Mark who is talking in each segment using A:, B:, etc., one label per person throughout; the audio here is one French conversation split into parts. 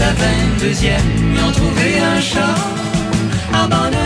A: la 22e y ont trouvé un chat abandonné.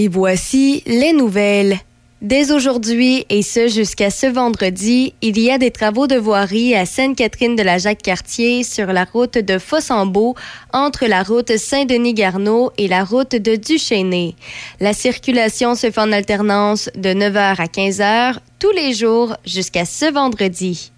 B: Et
C: voici les nouvelles. Dès aujourd'hui et ce jusqu'à ce vendredi, il y a des travaux de voirie à Sainte-Catherine de la Jacques-Cartier sur la route de Fossambeau entre la route Saint-Denis-Garneau et la route de Duchesnay. La circulation se fait en alternance de 9h à 15h tous les jours jusqu'à ce vendredi.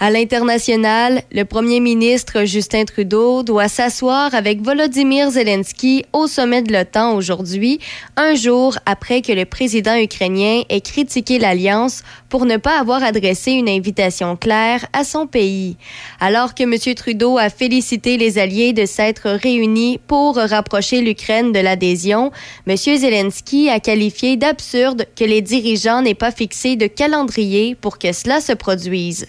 C: À l'international, le premier ministre Justin Trudeau doit s'asseoir avec Volodymyr Zelensky au sommet de l'OTAN aujourd'hui, un jour après que le président ukrainien ait critiqué l'alliance pour ne pas avoir adressé une invitation claire à son pays. Alors que M. Trudeau a félicité les alliés de s'être réunis pour rapprocher l'Ukraine de l'adhésion, M. Zelensky a qualifié d'absurde que les dirigeants n'aient pas fixé de calendrier pour que cela se produise.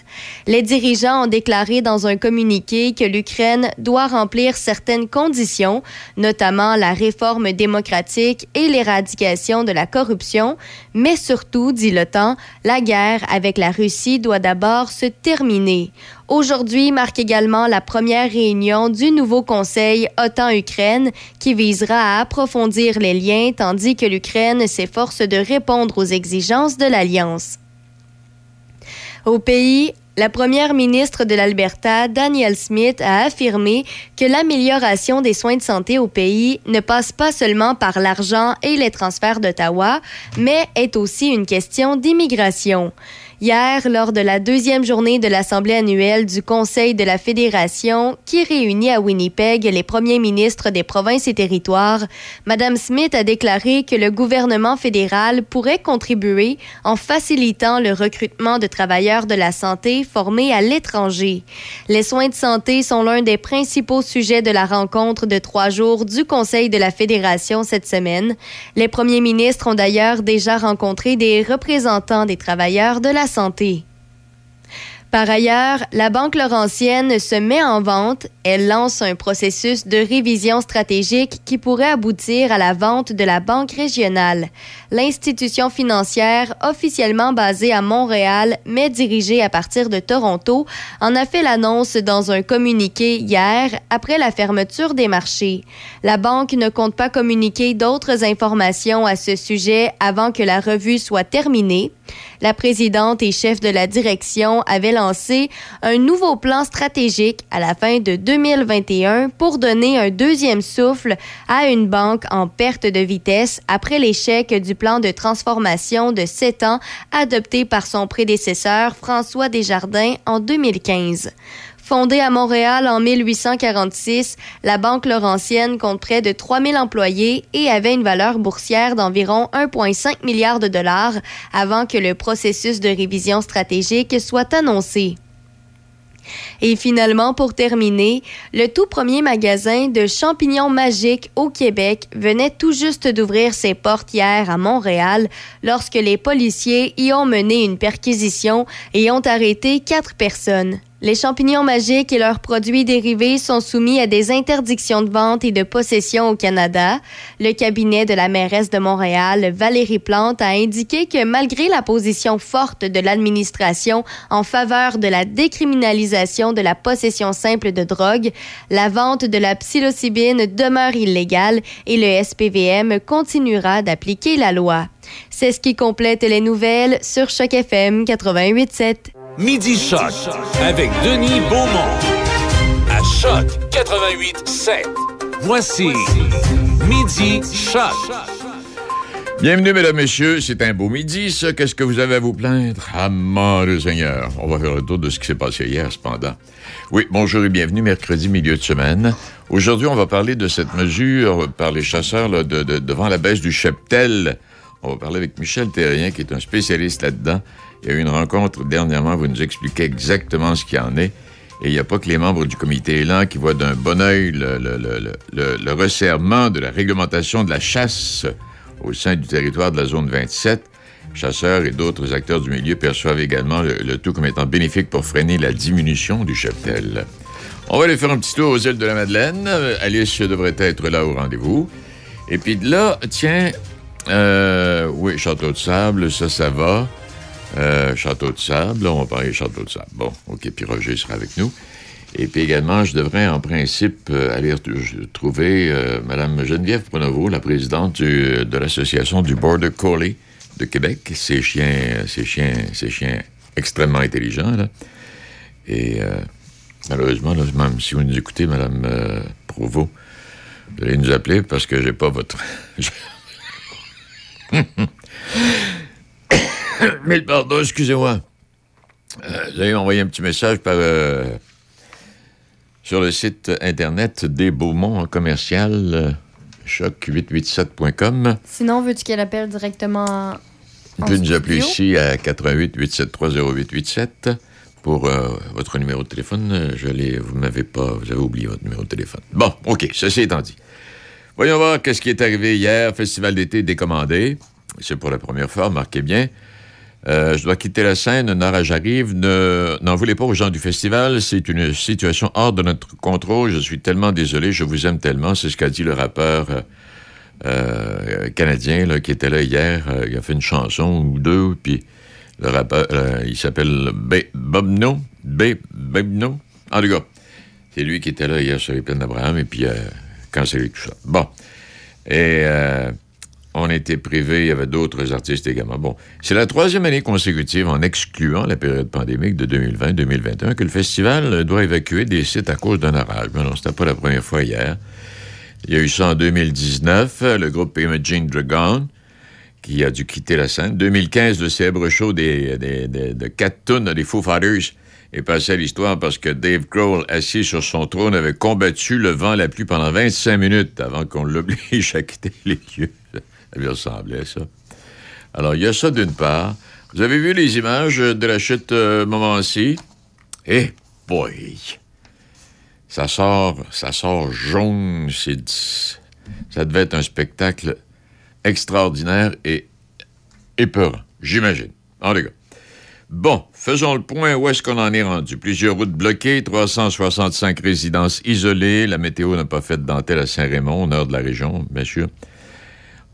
C: Les dirigeants ont déclaré dans un communiqué que l'Ukraine doit remplir certaines conditions, notamment la réforme démocratique et l'éradication de la corruption, mais surtout, dit l'OTAN, la guerre avec la Russie doit d'abord se terminer. Aujourd'hui marque également la première réunion du nouveau Conseil OTAN-Ukraine qui visera à approfondir les liens tandis que l'Ukraine s'efforce de répondre aux exigences de l'Alliance. Au pays, la première ministre de l'Alberta, Danielle Smith, a affirmé que l'amélioration des soins de santé au pays ne passe pas seulement par l'argent et les transferts d'Ottawa, mais est aussi une question d'immigration. Hier, lors de la deuxième journée de l'Assemblée annuelle du Conseil de la Fédération, qui réunit à Winnipeg les premiers ministres des provinces et territoires, Mme Smith a déclaré que le gouvernement fédéral pourrait contribuer en facilitant le recrutement de travailleurs de la santé formés à l'étranger. Les soins de santé sont l'un des principaux sujets de la rencontre de trois jours du Conseil de la Fédération cette semaine. Les premiers ministres ont d'ailleurs déjà rencontré des représentants des travailleurs de la santé. Par ailleurs, la Banque Laurentienne se met en vente. Elle lance un processus de révision stratégique qui pourrait aboutir à la vente de la Banque régionale. L'institution financière, officiellement basée à Montréal, mais dirigée à partir de Toronto, en a fait l'annonce dans un communiqué hier après la fermeture des marchés. La banque ne compte pas communiquer d'autres informations à ce sujet avant que la revue soit terminée. La présidente et chef de la direction avait lancé un nouveau plan stratégique à la fin de 2021 pour donner un deuxième souffle à une banque en perte de vitesse après l'échec du plan de transformation de sept ans adopté par son prédécesseur François Desjardins en 2015. Fondée à Montréal en 1846, la Banque Laurentienne compte près de 3000 employés et avait une valeur boursière d'environ 1,5 milliard de dollars avant que le processus de révision stratégique soit annoncé. Et finalement, pour terminer, le tout premier magasin de champignons magiques au Québec venait tout juste d'ouvrir ses portes hier à Montréal lorsque les policiers y ont mené une perquisition et ont arrêté quatre personnes. Les champignons magiques et leurs produits dérivés sont soumis à des interdictions de vente et de possession au Canada. Le cabinet de la mairesse de Montréal, Valérie Plante, a indiqué que malgré la position forte de l'administration en faveur de la décriminalisation de la possession simple de drogue, la vente de la psilocybine demeure illégale et le SPVM continuera d'appliquer la loi. C'est ce qui complète les nouvelles sur Choc FM 88.7.
B: Midi Choc avec Denis Beaumont. À Choc 88 7. Voici Midi Choc.
D: Bienvenue, mesdames, messieurs. C'est un beau midi. Qu'est-ce que vous avez à vous plaindre? Ah, mon Seigneur. On va faire le tour de ce qui s'est passé hier, cependant. Oui, bonjour et bienvenue, mercredi, milieu de semaine. Aujourd'hui, on va parler de cette mesure par les chasseurs devant la baisse du cheptel. On va parler avec Michel Terrien, qui est un spécialiste là-dedans. Il y a eu une rencontre dernièrement, vous nous expliquez exactement ce qu'il en est. Et il n'y a pas que les membres du comité élan qui voient d'un bon œil le, resserrement de la réglementation de la chasse au sein du territoire de la zone 27. Chasseurs et d'autres acteurs du milieu perçoivent également le, tout comme étant bénéfique pour freiner la diminution du cheptel. On va aller faire un petit tour aux îles de la Madeleine. Alice devrait être là au rendez-vous. Et puis de là, tiens, euh, oui, Château de Sable, ça, ça va. Euh, Château de Sable, on va parler Château de Sable. Bon, OK, puis Roger sera avec nous. Et puis également, je devrais en principe euh, aller trouver euh, Mme Geneviève Pronovo, la présidente du- de l'association du Border Collie de Québec. Ces chiens, ces chiens, ces chiens extrêmement intelligents, là. Et euh, malheureusement, même si vous nous écoutez, Mme euh, Provo, vous allez nous appeler parce que j'ai pas votre... Mille pardon, excusez-moi. Euh, vous avez envoyé un petit message par, euh, sur le site Internet des Beaumont en commercial, euh, choc887.com.
E: Sinon, veux-tu qu'elle appelle directement
D: Vous pouvez nous appeler ici à 88 873 0887 pour euh, votre numéro de téléphone. Je l'ai, vous m'avez pas, vous avez oublié votre numéro de téléphone. Bon, OK, ceci étant dit. Voyons voir qu'est-ce qui est arrivé hier. Festival d'été décommandé. C'est pour la première fois, remarquez bien. Euh, je dois quitter la scène, Nora j'arrive. Ne, n'en voulez pas aux gens du festival. C'est une situation hors de notre contrôle. Je suis tellement désolé. Je vous aime tellement. C'est ce qu'a dit le rappeur euh, euh, canadien qui était là hier. Il a fait une chanson ou deux. Puis le rappeur, il s'appelle Bobno. Bobno. En tout cas, c'est lui qui était là hier sur les plaines d'Abraham. Et puis, cancellé tout ça. Bon. Et on était privés, il y avait d'autres artistes également. Bon, c'est la troisième année consécutive, en excluant la période pandémique de 2020-2021, que le festival doit évacuer des sites à cause d'un orage. Mais non, c'était pas la première fois hier. Il y a eu ça en 2019, le groupe Imagine Dragon, qui a dû quitter la scène. 2015, le célèbre show des, des- de quatre tonnes des Foo Fighters est passé à l'histoire parce que Dave Grohl, assis sur son trône, avait combattu le vent, la pluie pendant 25 minutes avant qu'on l'oblige à quitter les lieux. Ça lui ressemblait, ça. Alors, il y a ça d'une part. Vous avez vu les images de la chute euh, Montmorency? Eh, boy! Ça sort, ça sort jaune, c'est... Ça devait être un spectacle extraordinaire et épeurant, j'imagine. En tout. Bon, faisons le point. Où est-ce qu'on en est rendu? Plusieurs routes bloquées, 365 résidences isolées. La météo n'a pas fait de dentelle à Saint-Raymond, au nord de la région, bien.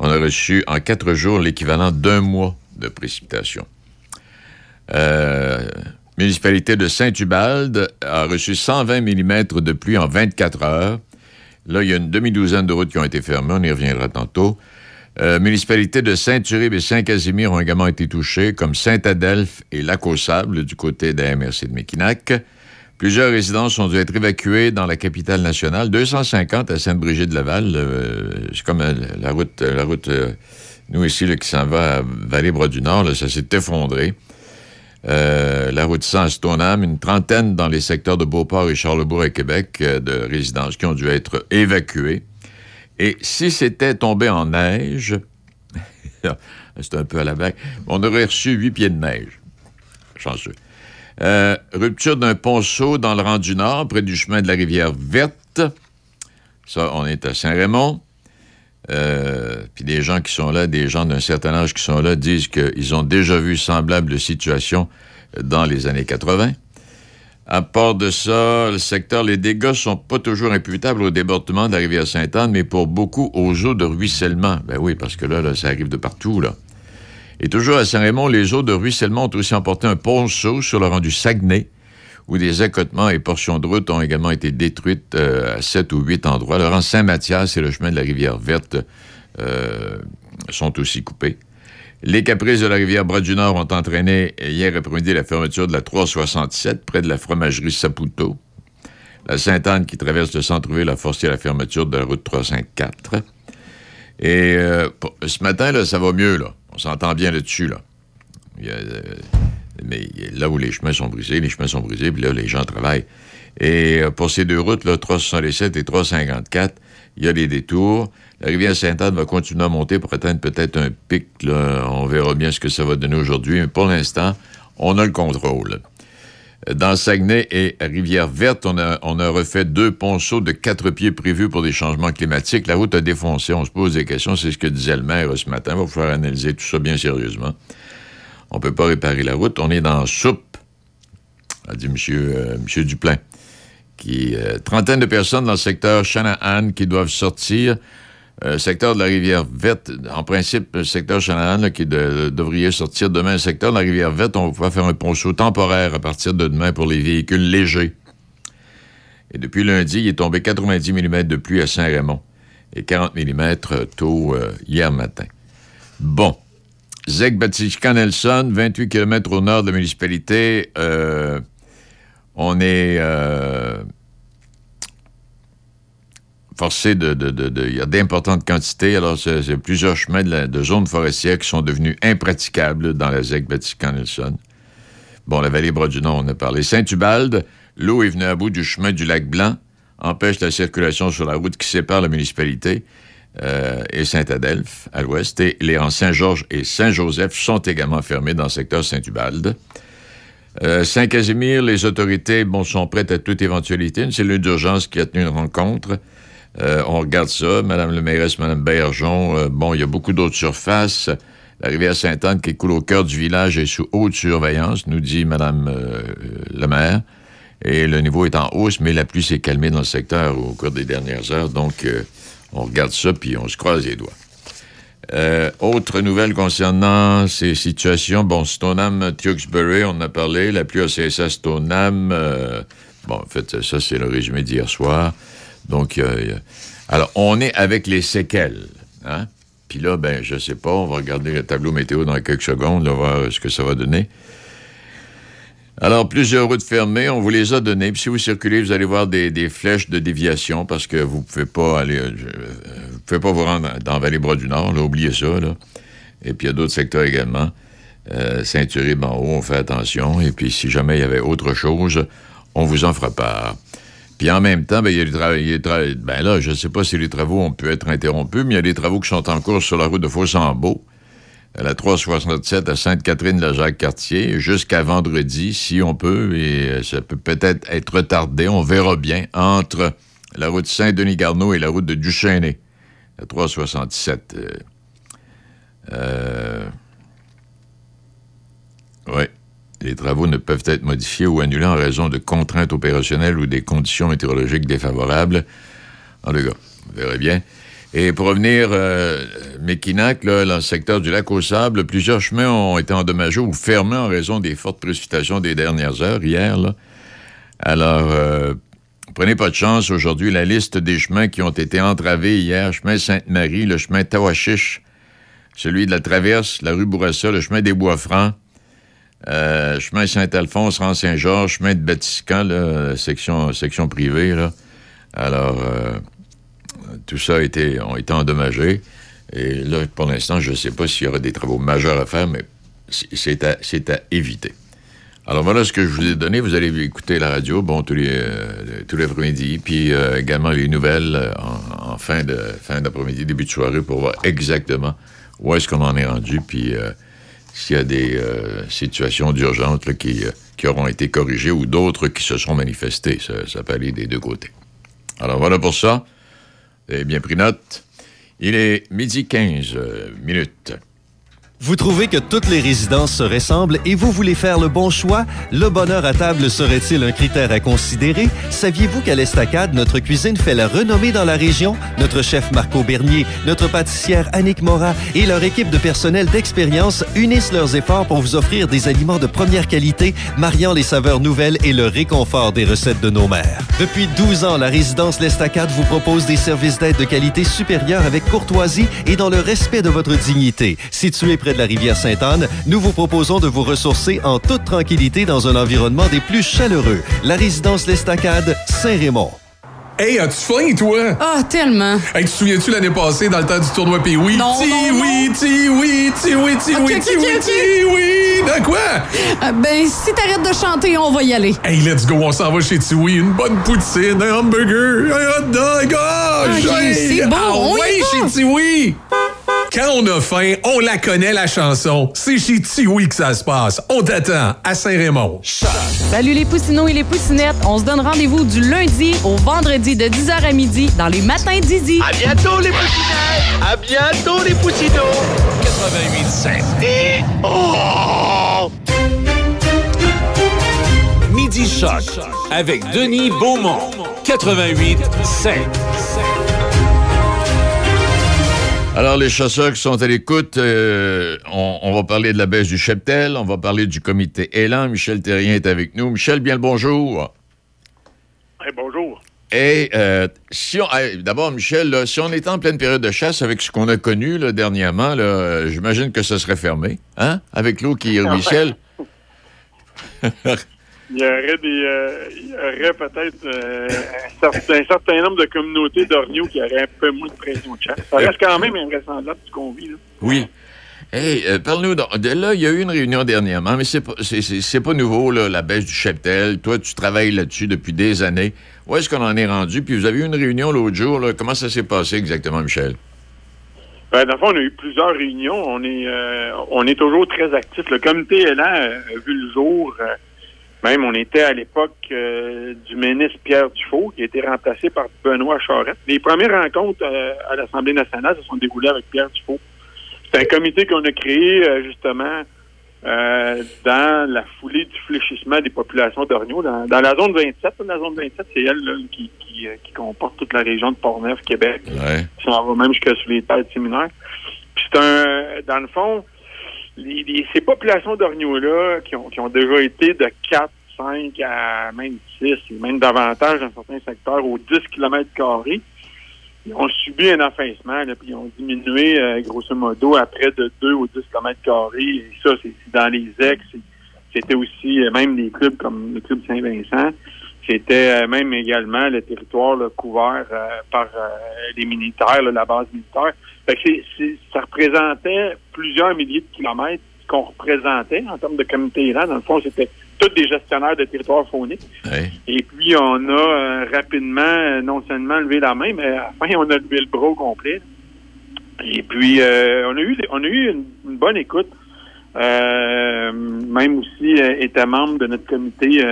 D: On a reçu en quatre jours l'équivalent d'un mois de précipitations. Euh, municipalité de Saint-Ubalde a reçu 120 mm de pluie en 24 heures. Là, il y a une demi-douzaine de routes qui ont été fermées. On y reviendra tantôt. Euh, municipalités de Saint-Uribe et Saint-Casimir ont également été touchées, comme Saint-Adelphe et Lac-aux-Sables du côté de la MRC de Mekinac. Plusieurs résidences ont dû être évacuées dans la capitale nationale. 250 à Sainte-Brigitte-de-Laval. euh, c'est comme euh, la route, la route euh, nous ici, qui s'en va à Vallée-Bras-du-Nord. ça s'est effondré. Euh, la route 100 à une trentaine dans les secteurs de Beauport et Charlebourg à Québec euh, de résidences qui ont dû être évacuées. Et si c'était tombé en neige, c'est un peu à la blague, on aurait reçu huit pieds de neige. Chanceux. Euh, rupture d'un ponceau dans le rang du Nord, près du chemin de la rivière Verte. Ça, on est à Saint-Raymond. Euh, puis des gens qui sont là, des gens d'un certain âge qui sont là, disent qu'ils ont déjà vu semblable situation dans les années 80. À part de ça, le secteur, les dégâts sont pas toujours imputables au débordement de la rivière Sainte-Anne, mais pour beaucoup aux eaux de ruissellement. Ben oui, parce que là, là ça arrive de partout, là. Et toujours à Saint-Raymond, les eaux de ruissellement ont aussi emporté un ponceau sur le rang du Saguenay, où des accotements et portions de route ont également été détruites euh, à sept ou huit endroits. Le rang Saint-Mathias et le chemin de la rivière Verte euh, sont aussi coupés. Les caprices de la rivière Bras-du-Nord ont entraîné hier après-midi la fermeture de la 367 près de la fromagerie Saputo. La Sainte-Anne qui traverse le centre-ville a forcé la fermeture de la route 354. Et euh, ce matin, là, ça va mieux, là. On s'entend bien là-dessus, là. Euh, mais là où les chemins sont brisés, les chemins sont brisés, puis là, les gens travaillent. Et euh, pour ces deux routes, là, 367 et 354, il y a des détours. La rivière Sainte-Anne va continuer à monter pour atteindre peut-être un pic. On verra bien ce que ça va donner aujourd'hui. Mais pour l'instant, on a le contrôle. Dans Saguenay et Rivière-Verte, on a, refait deux ponceaux de quatre pieds prévus pour des changements climatiques. La route a défoncé. On se pose des questions. C'est ce que disait le maire ce matin. Il va falloir analyser tout ça bien sérieusement. On ne peut pas réparer la route. On est dans soupe, a dit M. Monsieur, monsieur Duplain. Qui, euh, trentaine de personnes dans le secteur Shanahan qui doivent sortir. Euh, secteur de la rivière Verte, en principe, le secteur Shanahan là, qui de- devrait sortir demain. Le secteur de la rivière Verte, on va faire un ponceau temporaire à partir de demain pour les véhicules légers. Et depuis lundi, il est tombé 90 mm de pluie à Saint-Raymond et 40 mm tôt euh, hier matin. Bon. Zeg Batiscan Nelson, 28 km au nord de la municipalité. Euh, on est euh, forcé de. Il y a d'importantes quantités. Alors, c'est plusieurs chemins de, zones forestières qui sont devenus impraticables dans la Zeg Batiscan Nelson. Bon, la vallée Bras-du-Nord, on a parlé. Saint-Ubalde, l'eau est venue à bout du chemin du lac Blanc, empêche la circulation sur la route qui sépare la municipalité euh, et Saint-Adelphe à l'ouest. Et les rangs Saint-Georges et Saint-Joseph sont également fermés dans le secteur Saint-Ubalde. Euh, Saint-Casimir, les autorités bon, sont prêtes à toute éventualité. Une cellule d'urgence qui a tenu une rencontre. Euh, on regarde ça. Madame le mairesse, Madame Bergeon, euh, bon, il y a beaucoup d'autres surfaces. La rivière Sainte-Anne qui coule au cœur du village est sous haute surveillance, nous dit Madame euh, le maire. Et le niveau est en hausse, mais la pluie s'est calmée dans le secteur au cours des dernières heures. Donc, euh, on regarde ça, puis on se croise les doigts. Autre nouvelle concernant ces situations. Bon, Stoneham, Tewksbury, on a parlé. La pluie a cessé à Stoneham. bon, en fait, ça, c'est le résumé d'hier soir. Donc, euh, a- alors, on est avec les séquelles. Hein? Puis là, ben, je sais pas, on va regarder le tableau météo dans quelques secondes, là, voir ce que ça va donner. Alors, plusieurs routes fermées, on vous les a données. Puis si vous circulez, vous allez voir des, flèches de déviation parce que vous pouvez pas aller, euh, euh, vous pouvez pas vous rendre dans Vallée-Bras-du-Nord, là, oubliez ça. Et puis, il y a d'autres secteurs également. Euh, Saint-Uribe en haut, on fait attention. Et puis, si jamais il y avait autre chose, on vous en fera part. Puis en même temps, ben, il y a des travaux. Ben là, je ne sais pas si les travaux ont pu être interrompus, mais il y a des travaux qui sont en cours sur la route de Fossambeau, à la 367 à Sainte-Catherine-la-Jacques-Cartier, jusqu'à vendredi, si on peut, et euh, ça peut peut-être être retardé, on verra bien, entre la route Saint-Denis-Garneau et la route de Duchesnay, la 367. Euh, euh, oui. Les travaux ne peuvent être modifiés ou annulés en raison de contraintes opérationnelles ou des conditions météorologiques défavorables. En tout cas, vous verrez bien. Et pour revenir, euh, Mekinac, là, dans le secteur du lac aux Sables, plusieurs chemins ont été endommagés ou fermés en raison des fortes précipitations des dernières heures, hier. Alors, euh, prenez pas de chance aujourd'hui. La liste des chemins qui ont été entravés hier, chemin Sainte-Marie, le chemin Tawachiche, celui de la Traverse, la rue Bourassa, le chemin des Bois-Francs, euh, chemin Saint-Alphonse, rang Saint-Georges, chemin de Batiscan, section, section privée. Alors, euh, tout ça a été, ont été. Et là, pour l'instant, je ne sais pas s'il y aura des travaux majeurs à faire, mais c'est- à, à éviter. Alors voilà ce que je vous ai donné. Vous allez écouter la radio, bon, tous les, euh, tous les après-midi, puis également les nouvelles en, fin d'après-midi, début de soirée, pour voir exactement où est-ce qu'on en est rendu, puis s'il y a des euh, situations d'urgence euh, qui auront été corrigés ou d'autres qui se sont manifestés. Ça, ça peut aller des deux côtés. Alors voilà pour ça. Vous avez bien pris note. Il est midi 15 euh, minutes.
F: Vous trouvez que toutes les résidences se ressemblent et vous voulez faire le bon choix? Le bonheur à table serait-il un critère à considérer? Saviez-vous qu'à l'Estacade, notre cuisine fait la renommée dans la région? Notre chef Marco Bernier, notre pâtissière Annick Mora et leur équipe de personnel d'expérience unissent leurs efforts pour vous offrir des aliments de première qualité, mariant les saveurs nouvelles et le réconfort des recettes de nos mères. Depuis 12 ans, la résidence L'Estacade vous propose des services d'aide de qualité supérieure avec courtoisie et dans le respect de votre dignité. De la rivière Sainte-Anne, nous vous proposons de vous ressourcer en toute tranquillité dans un environnement des plus chaleureux. La résidence L'Estacade, Saint-Raymond.
G: Hey, as-tu faim, toi?
H: Ah, tellement.
G: Hey, tu te souviens-tu l'année passée, dans le temps du tournoi Pee oui?
H: Non,
G: Ti
H: non,
G: oui, ti oui, ti oui, ti oui, ti oui, ti oui. De quoi?
H: Euh, ben, si t'arrêtes de chanter, on va y aller.
G: Hey, let's go, on s'en va chez Tiwi. Une bonne poutine, un hamburger, un hot dog. Oh, j'ai-
H: c'est bon,
G: Ah
H: on y
G: ouais,
H: va.
G: chez Tiwi. Quand on a faim, on la connaît, la chanson. C'est chez Tiwi que ça se passe. On t'attend à Saint-Raymond.
I: Salut les poussinots et les poussinettes. On se donne rendez-vous du lundi au vendredi de 10h à midi dans les matins d'Izzy.
B: À bientôt, les poussinettes! À bientôt, les poussinots! 88.7. Oh! Midi Choc avec Denis Beaumont. 88.7.
D: Alors, les chasseurs qui sont à l'écoute, euh, on, on va parler de la baisse du cheptel, on va parler du comité Élan. Michel Terrien est avec nous. Michel, bien le bonjour.
J: bonjour.
D: Et euh, si on, eh, d'abord, Michel, là, si on était en pleine période de chasse avec ce qu'on a connu là, dernièrement, là, j'imagine que ça serait fermé, hein, avec l'eau qui ruisselle.
J: Il y aurait des, euh, il y aurait peut-être euh, un, certain, un certain nombre de communautés d'orgnaux qui auraient un peu moins de pression de chasse. Ça reste quand même invraisemblable ce qu'on vit. Là.
D: Oui. Hey, euh, parle-nous donc. De là, il y a eu une réunion dernièrement, mais c'est pas, c'est, c'est- c'est pas nouveau, là, la baisse du cheptel. Toi, tu travailles là-dessus depuis des années. Où est-ce qu'on en est rendu? Puis vous avez eu une réunion l'autre jour. Là. Comment ça s'est passé exactement, Michel?
J: Ben, dans le fond, on a eu plusieurs réunions. On est, euh, on est toujours très actifs. Le comité Élan a vu le jour. Même, on était à l'époque euh, du ministre Pierre Dufault, qui a été remplacé par Benoît Charette. Les premières rencontres euh, à l'Assemblée nationale se sont déroulées avec Pierre Dufault. C'est un comité qu'on a créé, euh, justement, euh, dans la foulée du fléchissement des populations d'Orgnaux. Dans, dans la zone 27, la zone 27, c'est elle là, qui, qui, euh, qui comporte toute la région de Portneuf, Québec.
D: Ouais.
J: Si on va même jusqu'à sous les terres séminaires. Puis c'est un, dans le fond, les, les- ces populations d'Orgnaux-là, qui ont, qui ont déjà été de 4, 5 à même 6, et même davantage dans certains secteurs, aux 10 km carrés, ils ont subi un affaissement, là, puis ils ont diminué, euh, grosso modo, à près de 2 ou 10 km carrés. Et ça, c'est dans les ex. C'était aussi, euh, même des clubs comme le club Saint-Vincent, c'était euh, même également le territoire là, couvert euh, par euh, les militaires, là, la base militaire. Fait que c'est- c'est- ça représentait plusieurs milliers de kilomètres qu'on représentait en termes de communauté là. Dans le fond, c'était tous des gestionnaires de territoires fauniques.
D: Ouais.
J: Et puis, on a euh, rapidement, euh, non seulement levé la main, mais à la fin, on a levé le bras au complet. Et puis, euh, on a eu, on a eu une, une bonne écoute. Euh, même aussi, euh, était membre de notre comité,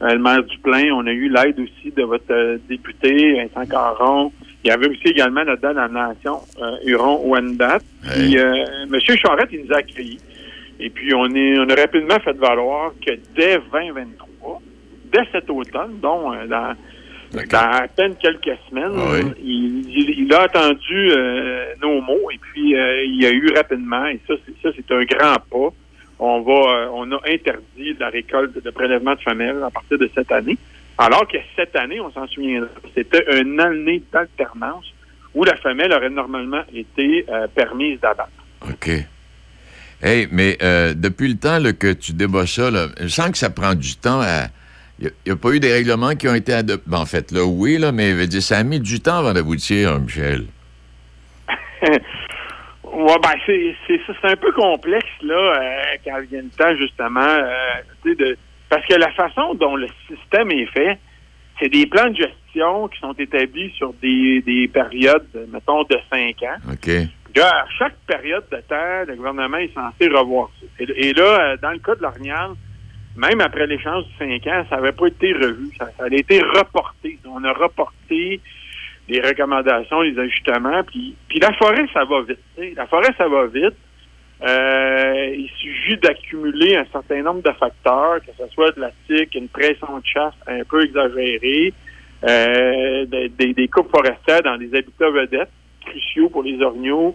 J: le maire du Plain. On a eu l'aide aussi de votre euh, député, Vincent Caron. Il y avait aussi également là-dedans la nation euh, Huron-Wendat. Puis, euh, M. Charette, il nous a accueillis. Et puis, on, est, on a rapidement fait valoir que dès 2023, dès cet automne, dont dans, dans à peine quelques semaines, il, il- il a entendu euh, nos mots et puis euh, il y a eu rapidement, et ça, c'est, ça, c'est un grand pas. On va, euh, on a interdit la récolte de prélèvement de femelles à partir de cette année. Alors que cette année, on s'en souviendra, c'était une année d'alternance où la femelle aurait normalement été euh, permise d'abattre.
D: OK. Hey, mais euh, depuis le temps là, que tu débats ça, là, je sens que ça prend du temps à. Il n'y a, pas eu des règlements qui ont été adoptés. Ben, en fait, là, oui, là, mais je veux dire, ça a mis du temps avant d'aboutir, hein, Michel.
J: Ouais, ben c'est c'est ça, c'est un peu complexe là euh, quand vient le temps justement euh, de parce que la façon dont le système est fait, c'est des plans de gestion qui sont établis sur des, des périodes, mettons, de cinq ans.
D: OK.
J: Là, à chaque période de temps, le gouvernement est censé revoir ça. Et, et là, euh, dans le cas de l'Orignal, même après l'échange de 5 ans, ça n'avait pas été revu. Ça, ça a été reporté. On a reporté les recommandations, les ajustements. Puis, puis la forêt, ça va vite. tu sais. La forêt, ça va vite. Euh, il suffit d'accumuler un certain nombre de facteurs, que ce soit de la tique, une pression de chasse un peu exagérée, euh, des, des- des coupes forestières dans des habitats vedettes cruciaux pour les orignaux,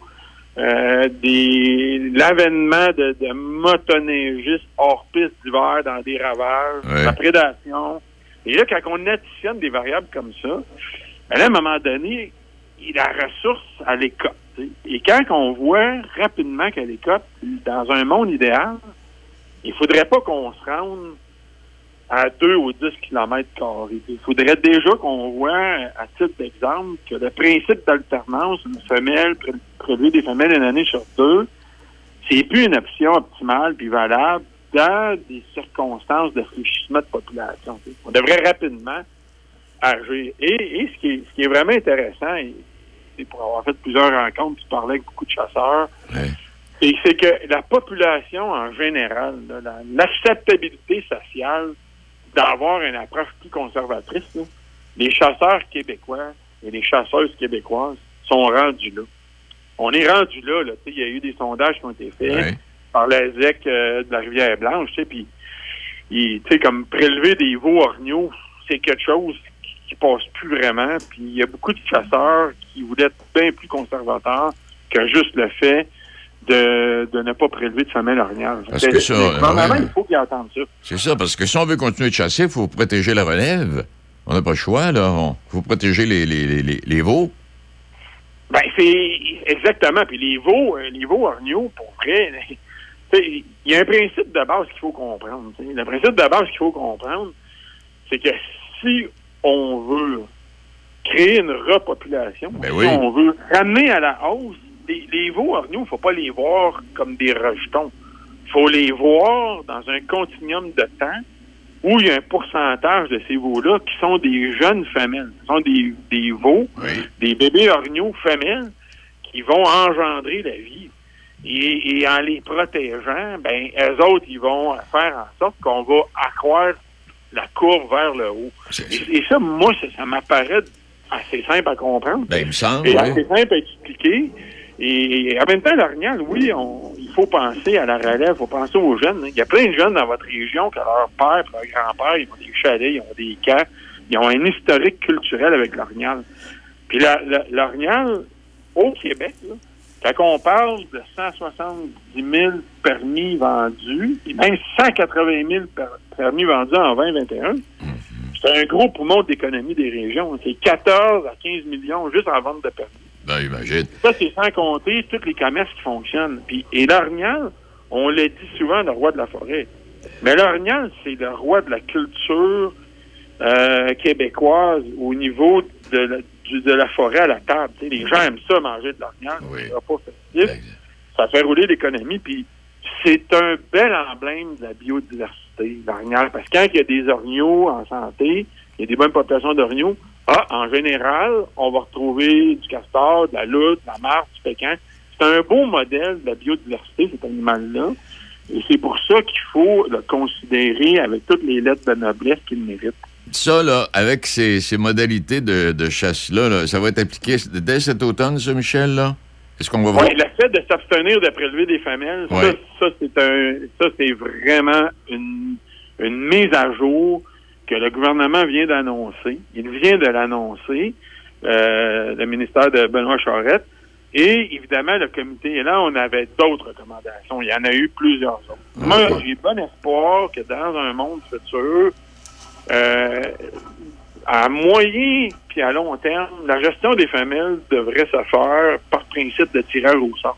J: euh, des l'avènement de, de motoneigistes hors piste d'hiver dans des ravages,
D: Ouais.
J: la prédation. Et là, quand on additionne des variables comme ça, là, à un moment donné, la ressource, elle sais. Et quand on voit rapidement qu'elle cote, dans un monde idéal, il faudrait pas qu'on se rende à 2 ou 10 km carrés. Il faudrait déjà qu'on voit, à titre d'exemple, que le principe d'alternance, une femelle, pré- prélever des femelles une année sur deux, c'est plus une option optimale puis valable dans des circonstances de fléchissement de population. On devrait rapidement Et, et ce, qui est, ce qui est vraiment intéressant, et, et pour avoir fait plusieurs rencontres puis parler avec beaucoup de chasseurs, et c'est que la population en général, la- l'acceptabilité sociale d'avoir une approche plus conservatrice, là, les chasseurs québécois et les chasseuses québécoises sont rendus là. On est rendu là. là. Il y a eu des sondages qui ont été faits par la ZEC euh, de la Rivière-Blanche. Puis, tu sais, comme prélever des veaux orignaux, c'est quelque chose qui, passe plus vraiment. Puis il y a beaucoup de chasseurs qui voulaient être bien plus conservateurs que juste le fait de, de ne pas prélever de.
D: Parce que ça, euh,
J: Normalement,
D: ouais.
J: il faut qu'ils entendent ça.
D: C'est ça, parce que si on veut continuer de chasser, il faut protéger la relève. On n'a pas le choix, là. Il faut protéger les, les, les, les- veaux.
J: Ben, c'est exactement. Puis les veaux, euh, les veaux orignaux, pour vrai, il y a un principe de base qu'il faut comprendre. Le principe de base qu'il faut comprendre, c'est que si on veut créer une repopulation,
D: Ben
J: si
D: oui.
J: on veut ramener à la hausse, les, les veaux il ne faut pas les voir comme des rejetons. Il faut les voir dans un continuum de temps où il y a un pourcentage de ces veaux-là qui sont des jeunes femelles. Ce sont des, des veaux, des bébés orignaux femelles qui vont engendrer la vie. Et, et en les protégeant, ben, eux autres, ils vont faire en sorte qu'on va accroître la courbe vers le haut. Et, et ça, moi, ça, ça m'apparaît assez simple à comprendre.
D: Ben, il me semble,
J: Et assez simple à expliquer. Et, et en même temps, l'orignal, oui, on- il faut penser à la relève, il faut penser aux jeunes. hein. Il y a plein de jeunes dans votre région que leur père, leur grand-père, ils ont des chalets, ils ont des camps, ils ont un historique culturel avec l'orignal. Puis l'orignal, au Québec, là, quand on parle de 170 000 permis vendus, et même 180 000 per- permis vendus en 2021, c'est un gros poumon d'économie des régions. C'est 14 à 15 millions juste en vente de permis.
D: Ben, imagine.
J: Ça, c'est sans compter tous les commerces qui fonctionnent. Puis, et l'orignal, on le dit souvent, le roi de la forêt. Mais l'orignal, c'est le roi de la culture euh, québécoise au niveau de la, du- de la forêt à la table. Les gens aiment ça, manger de festif. Ça fait rouler l'économie. Puis, c'est un bel emblème de la biodiversité, l'orignal. Parce que quand il y a des orignaux en santé, il y a des bonnes populations d'orignaux, ah, en général, on va retrouver du castor, de la loutre, de la martre, du pécan. C'est un beau modèle de la biodiversité, cet animal-là. Et c'est pour ça qu'il faut le considérer avec toutes les lettres de noblesse qu'il mérite.
D: Ça, là, avec ces, ces modalités de, de chasse-là, là, ça va être appliqué dès cet automne, ça, Michel, là? Est-ce qu'on va voir?
J: Oui, le fait de s'abstenir de prélever des femelles, ça, c'est un, ça, c'est vraiment une, une mise à jour que le gouvernement vient d'annoncer. Il vient de l'annoncer, euh, le ministère de Benoît Charette. Et évidemment, le comité est là. On avait d'autres recommandations. Il y en a eu plusieurs autres. Moi, j'ai bon espoir que dans un monde futur, euh, à moyen puis à long terme, la gestion des femelles devrait se faire par principe de tirage au sort.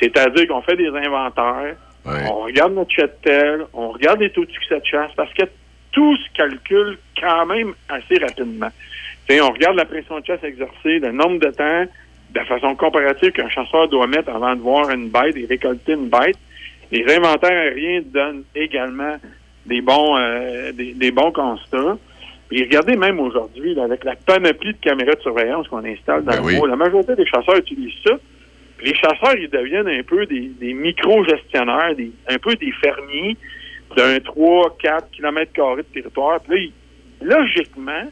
J: C'est-à-dire qu'on fait des inventaires, on regarde notre cheptel, on regarde les taux de succès de chasse, parce que tout se calcule quand même assez rapidement. T'sais, on regarde la pression de chasse exercée, le nombre de temps, de façon comparative qu'un chasseur doit mettre avant de voir une bête et récolter une bête. Les inventaires aériens donnent également des bons euh, des, des bons constats. Et regardez même aujourd'hui, avec la panoplie de caméras de surveillance qu'on installe dans
D: Ben
J: le
D: oui.
J: la majorité des chasseurs utilisent ça. Puis les chasseurs, ils deviennent un peu des, des micro-gestionnaires, des, un peu des fermiers d'un 3-4 km de territoire. Puis là, logiquement,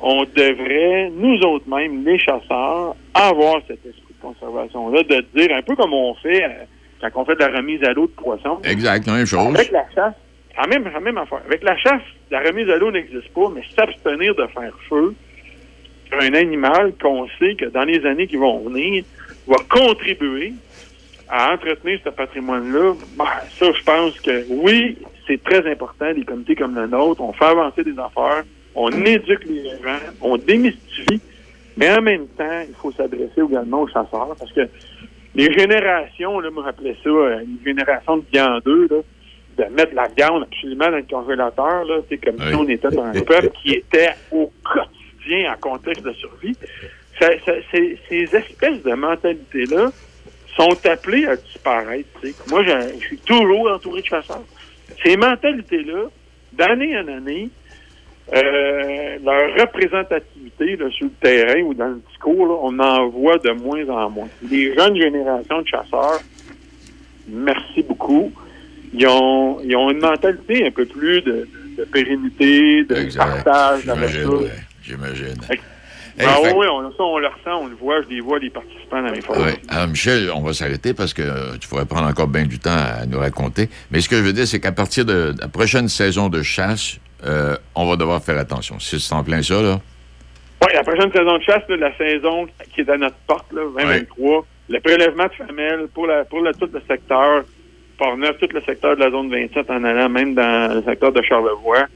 J: on devrait, nous autres mêmes, les chasseurs, avoir cet esprit de conservation-là, de dire un peu comme on fait euh, quand on fait de la remise à l'eau de poissons.
D: Exact, même chose.
J: Avec la chasse, même, même affaire. Avec la chasse, la remise à l'eau n'existe pas, mais s'abstenir de faire feu sur un animal qu'on sait que dans les années qui vont venir, va contribuer à entretenir ce patrimoine-là, ben, ça, je pense que oui, c'est très important, des comités comme le nôtre, on fait avancer des affaires, on éduque les gens, on démystifie, mais en même temps, il faut s'adresser également aux chasseurs, parce que les générations, là, me rappelais ça, euh, une génération de viandeux, là, de mettre la viande absolument dans le congélateur, là, c'est comme si on était un peuple qui était au quotidien en contexte de survie. Ça- ça- c'est- ces espèces de mentalités-là sont appelées à disparaître. tu sais. Moi, je, je suis toujours entouré de chasseurs. Ces mentalités-là, d'année en année, euh, leur représentativité là, sur le terrain ou dans le discours, là, on en voit de moins en moins. Les jeunes générations de chasseurs, merci beaucoup, ils ont, ils ont une mentalité un peu plus de, pérennité, de partage,
D: J'imagine, ouais, j'imagine.
J: Ah
D: fait-
J: oui, on, ça, on le ressent, on le voit, je les vois, les participants dans les forums.
D: Ouais. Alors, Michel, on va s'arrêter parce que euh, tu pourrais prendre encore bien du temps à nous raconter. Mais ce que je veux dire, c'est qu'à partir de la prochaine saison de chasse, euh, on va devoir faire attention. Si c'est en plein ça, là.
J: Oui, la prochaine saison de chasse, là, la saison qui est à notre porte, là, 2023, le prélèvement de femelles pour, la, pour tout le secteur, Port-Neuf, tout le secteur de la zone 27 en allant même dans le secteur de Charlevoix,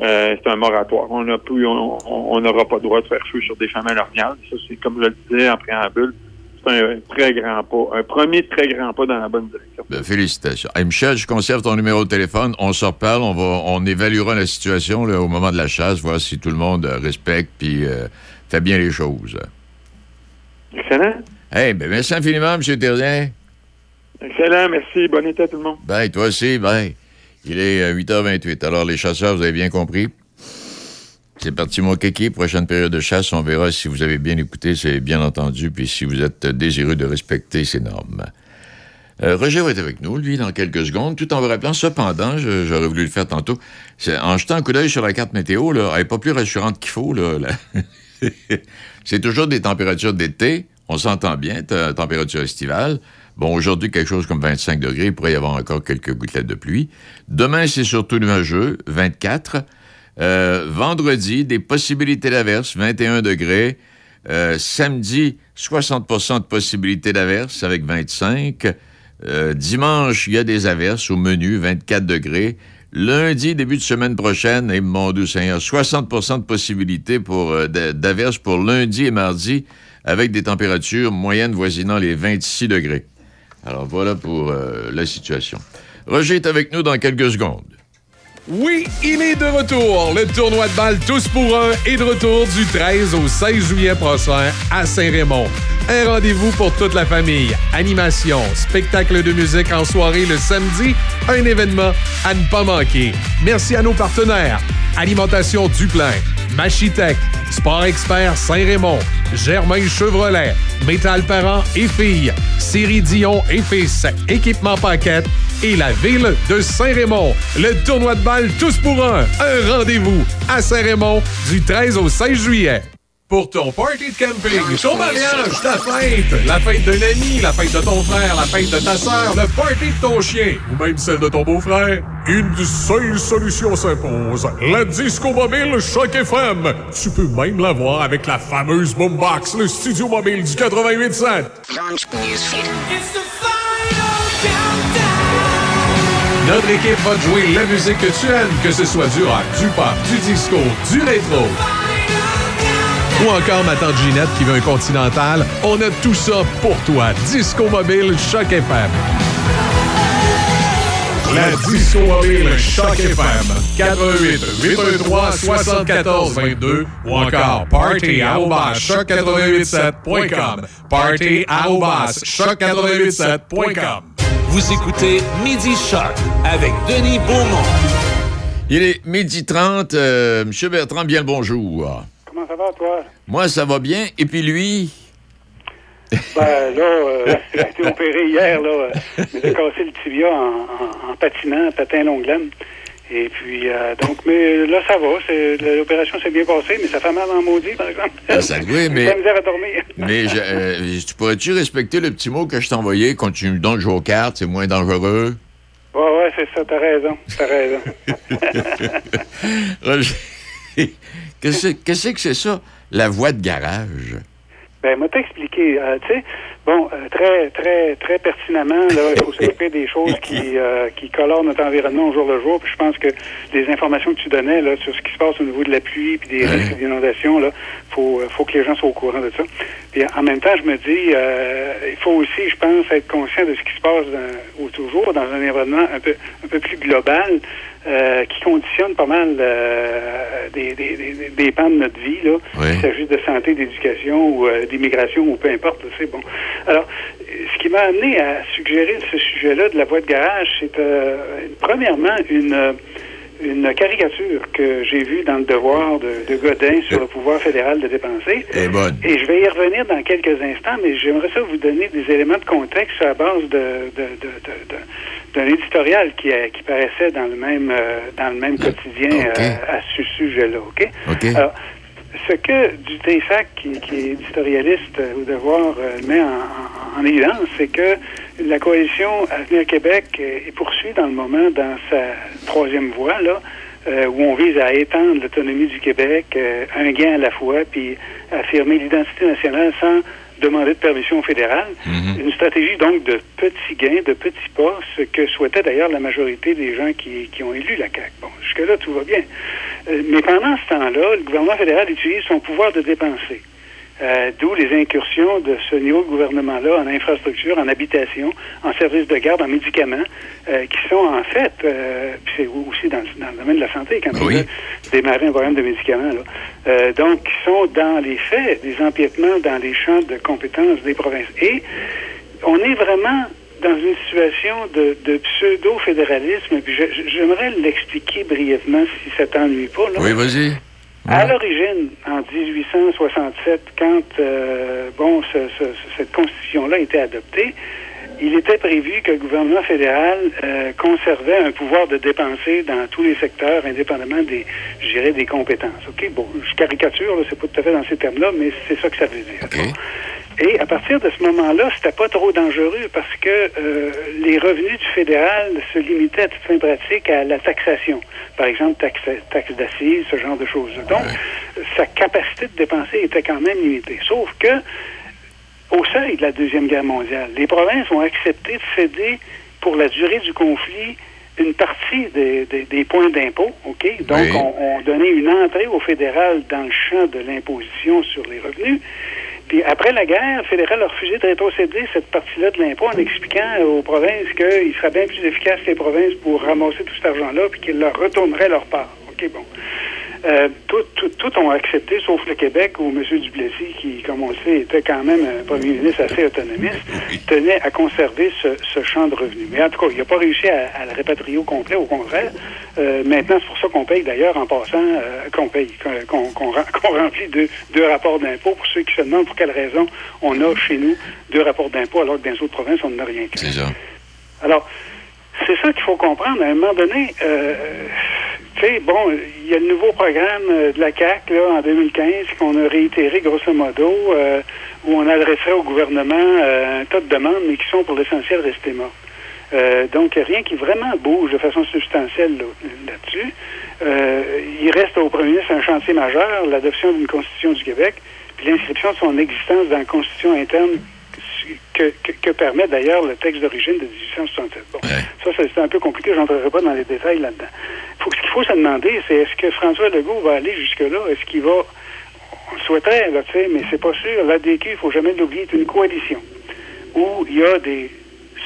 J: euh, c'est un moratoire. On n'a plus, on n'aura pas le droit de faire feu sur des femelles orniales. Ça, c'est comme je le disais en préambule, c'est un très grand pas, un premier très grand pas dans la bonne direction.
D: Ben, félicitations. Hey, Michel, je conserve ton numéro de téléphone. On se reparle. On, va, on évaluera la situation là, au moment de la chasse, voir si tout le monde euh, respecte puis euh, fait bien les choses.
J: Excellent.
D: Hey, ben, merci infiniment, M. Terrien.
J: Excellent, merci. Bon été à tout le monde.
D: Bye, toi aussi, bye. Il est euh, 8h28. Alors, les chasseurs, vous avez bien compris? C'est parti, mon kéké. Prochaine période de chasse, on verra si vous avez bien écouté, c'est bien entendu, puis si vous êtes désireux de respecter ces normes. Euh, Roger va être avec nous, lui, dans quelques secondes, tout en vous rappelant, cependant, j'aurais voulu le faire tantôt, en jetant un coup d'œil sur la carte météo, là, elle n'est pas plus rassurante qu'il faut. Là, c'est toujours des températures d'été, on s'entend bien, température estivale. Bon, aujourd'hui, quelque chose comme 25 degrés, il pourrait y avoir encore quelques gouttelettes de pluie. Demain, c'est surtout nuageux, 24. Euh, vendredi, des possibilités d'averse, 21 degrés. Euh, samedi, 60% de possibilités d'averse avec 25. Euh, dimanche, il y a des averses au menu, 24 degrés. Lundi, début de semaine prochaine, et mon doux Seigneur, 60% de possibilités pour, euh, d'a- d'averses pour lundi et mardi avec des températures moyennes voisinant les 26 degrés. Alors voilà pour euh, la situation. Roger est avec nous dans quelques secondes.
G: Oui, il est de retour. Le tournoi de balle Tous pour un est de retour du 13 au 16 juillet prochain à Saint-Raymond. Un rendez-vous pour toute la famille. Animation, spectacle de musique en soirée le samedi, un événement à ne pas manquer. Merci à nos partenaires. Alimentation Duplain, Machitech, Sport Expert Saint-Raymond, Germain Chevrolet, Métal Parents et Filles, Série Dion et Fils, Équipement Paquette et la ville de Saint-Raymond. Le tournoi de balle Tous pour un. Un rendez-vous à Saint-Raymond du 13 au 16 juillet. Pour ton party de camping, ton mariage, ta fête, la fête d'un ami, la fête de ton frère, la fête de ta sœur, le party de ton chien ou même celle de ton beau-frère, une seule solution s'impose. La Disco Mobile Choc FM. Tu peux même l'avoir avec la fameuse Boombox, le studio mobile du 88.7. Notre équipe va te jouer la musique que tu aimes, que ce soit du rock, du pop, du disco, du rétro. Ou encore ma tante Ginette qui veut un continental. On a tout ça pour toi. Disco Mobile Choc FM. La Disco Mobile Choc FM. 88 813 74 22 ou encore party choc887.com. Party choc887.com.
B: Vous écoutez Midi Choc avec Denis Beaumont.
D: Il est midi 30. Euh, Monsieur Bertrand, bien le bonjour.
K: Comment ça va, toi?
D: Moi, ça va bien. Et puis lui,
K: Ben là, euh, j'ai été opéré hier, là. mais j'ai cassé le tibia en, en- en patinant, patin longue. Et puis, euh, donc, mais là, ça va. L'opération s'est bien passée, mais ça fait mal en maudit, par exemple.
D: Ah, ça
K: J'ai
D: mais-
K: de la misère à dormir.
D: Mais je- euh, tu pourrais-tu respecter le petit mot que je t'ai envoyé? Quand tu me donnes jouer aux cartes, c'est moins dangereux?
K: Ouais, ouais, c'est ça, t'as raison. T'as raison.
D: Qu'est-ce que c'est ça, la voie de garage?
K: Ben, moi, t'expliquer. Euh, tu sais, bon, euh, très, très, très pertinemment, là, il faut s'occuper des choses qui, euh, qui colorent notre environnement au jour le jour. Puis je pense que les informations que tu donnais, là, sur ce qui se passe au niveau de la pluie puis des risques d'inondation, là, faut, euh, faut que les gens soient au courant de ça. Puis en même temps, je me dis, il faut aussi, je pense, être conscient de ce qui se passe dans- au toujours dans un environnement un peu, un peu plus global. Euh, qui conditionne pas mal euh, des, des, des, des pans de notre vie, là. Il s'agit de santé, d'éducation ou euh, d'immigration ou peu importe, c'est bon. Alors, ce qui m'a amené à suggérer ce sujet-là de la voie de garage, c'est euh, premièrement une euh, une caricature que j'ai vue dans le devoir de, de Godin sur le pouvoir fédéral de dépenser.
D: Bonne.
K: Et je vais y revenir dans quelques instants, mais j'aimerais ça vous donner des éléments de contexte à base de, de, de, de- de- d'un éditorial qui, euh, qui paraissait dans le même euh, dans le même quotidien euh, à ce sujet-là. OK? Alors, ce que du Tessac, qui, qui est éditorialiste euh, au devoir, euh, met en, en- en évidence, c'est que la coalition Avenir Québec euh, est poursuivie dans le moment dans sa troisième voie, là, où on vise à étendre l'autonomie du Québec, un gain à la fois, puis affirmer l'identité nationale sans demander de permission fédérale. Une stratégie donc de petits gains, de petits pas, ce que souhaitait d'ailleurs la majorité des gens qui, qui ont élu la CAQ. Bon, jusque-là, tout va bien. Euh, mais pendant ce temps-là, le gouvernement fédéral utilise son pouvoir de dépenser. Euh, D'où les incursions de ce niveau de gouvernement-là en infrastructure, en habitation, en services de garde, en médicaments, euh, qui sont en fait, euh, puis c'est aussi dans, dans le domaine de la santé, quand on veut démarrer un programme de médicaments, là. Euh, donc, qui sont dans les faits des empiètements dans les champs de compétences des provinces. Et on est vraiment dans une situation de, de pseudo-fédéralisme, puis j'aimerais l'expliquer brièvement si ça t'ennuie pas. Là.
D: Oui, vas-y.
K: À l'origine, en 1867, quand euh, bon, ce- ce- cette constitution-là a été adoptée, il était prévu que le gouvernement fédéral euh, conservait un pouvoir de dépenser dans tous les secteurs, indépendamment des, je dirais, des compétences. Ok, bon, je caricature, là, c'est pas tout à fait dans ces termes-là, mais c'est ça que ça veut dire. Et à partir de ce moment-là, c'était pas trop dangereux parce que euh, les revenus du fédéral se limitaient à toute fin pratique à la taxation. Par exemple, taxe, taxe d'assises, ce genre de choses-là. Donc, sa capacité de dépenser était quand même limitée. Sauf que, au seuil de la Deuxième Guerre mondiale, les provinces ont accepté de céder pour la durée du conflit une partie des, des- des points d'impôt, OK? Donc,
D: Oui.
K: on, on donnait une entrée au fédéral dans le champ de l'imposition sur les revenus. Puis après la guerre, le fédéral a refusé de rétrocéder cette partie-là de l'impôt en expliquant aux provinces qu'il serait bien plus efficace les provinces pour ramasser tout cet argent-là puis qu'ils leur retourneraient leur part. OK, bon. Euh, tout, tout, tout ont accepté, sauf le Québec, où M. Duplessis, qui, comme on le sait, était quand même un premier ministre assez autonomiste, tenait à conserver ce, ce champ de revenus. Mais en tout cas, il n'a pas réussi à, à le répatrier au complet, au contraire. Euh, maintenant, c'est pour ça qu'on paye d'ailleurs en passant, euh, qu'on paye, qu'on qu'on- qu'on rem- qu'on remplit deux, deux rapports d'impôt. Pour ceux qui se demandent pour quelle raison on a chez nous deux rapports d'impôt, alors que dans les autres provinces, on n'en a rien qu'un.
D: C'est ça.
K: Alors, c'est ça qu'il faut comprendre. À un moment donné, euh, tu sais, bon, il y a le nouveau programme euh, de la CAC là, en 2015 qu'on a réitéré grosso modo, euh, où on adresserait au gouvernement euh, un tas de demandes, mais qui sont pour l'essentiel restées mortes. Donc, rien qui vraiment bouge de façon substantielle là- là-dessus. Il reste au premier ministre un chantier majeur, l'adoption d'une constitution du Québec, puis l'inscription de son existence dans la constitution interne que, que- que permet d'ailleurs le texte d'origine de 1867. Bon, ça, c'est c'est un peu compliqué, je n'entrerai pas dans les détails là-dedans. Faut- ce qu'il faut se demander, c'est est-ce que François Legault va aller jusque-là? Est-ce qu'il va... On le souhaiterait, là, tu sais, mais c'est pas sûr. L'ADQ, il faut jamais l'oublier, est une coalition où il y a des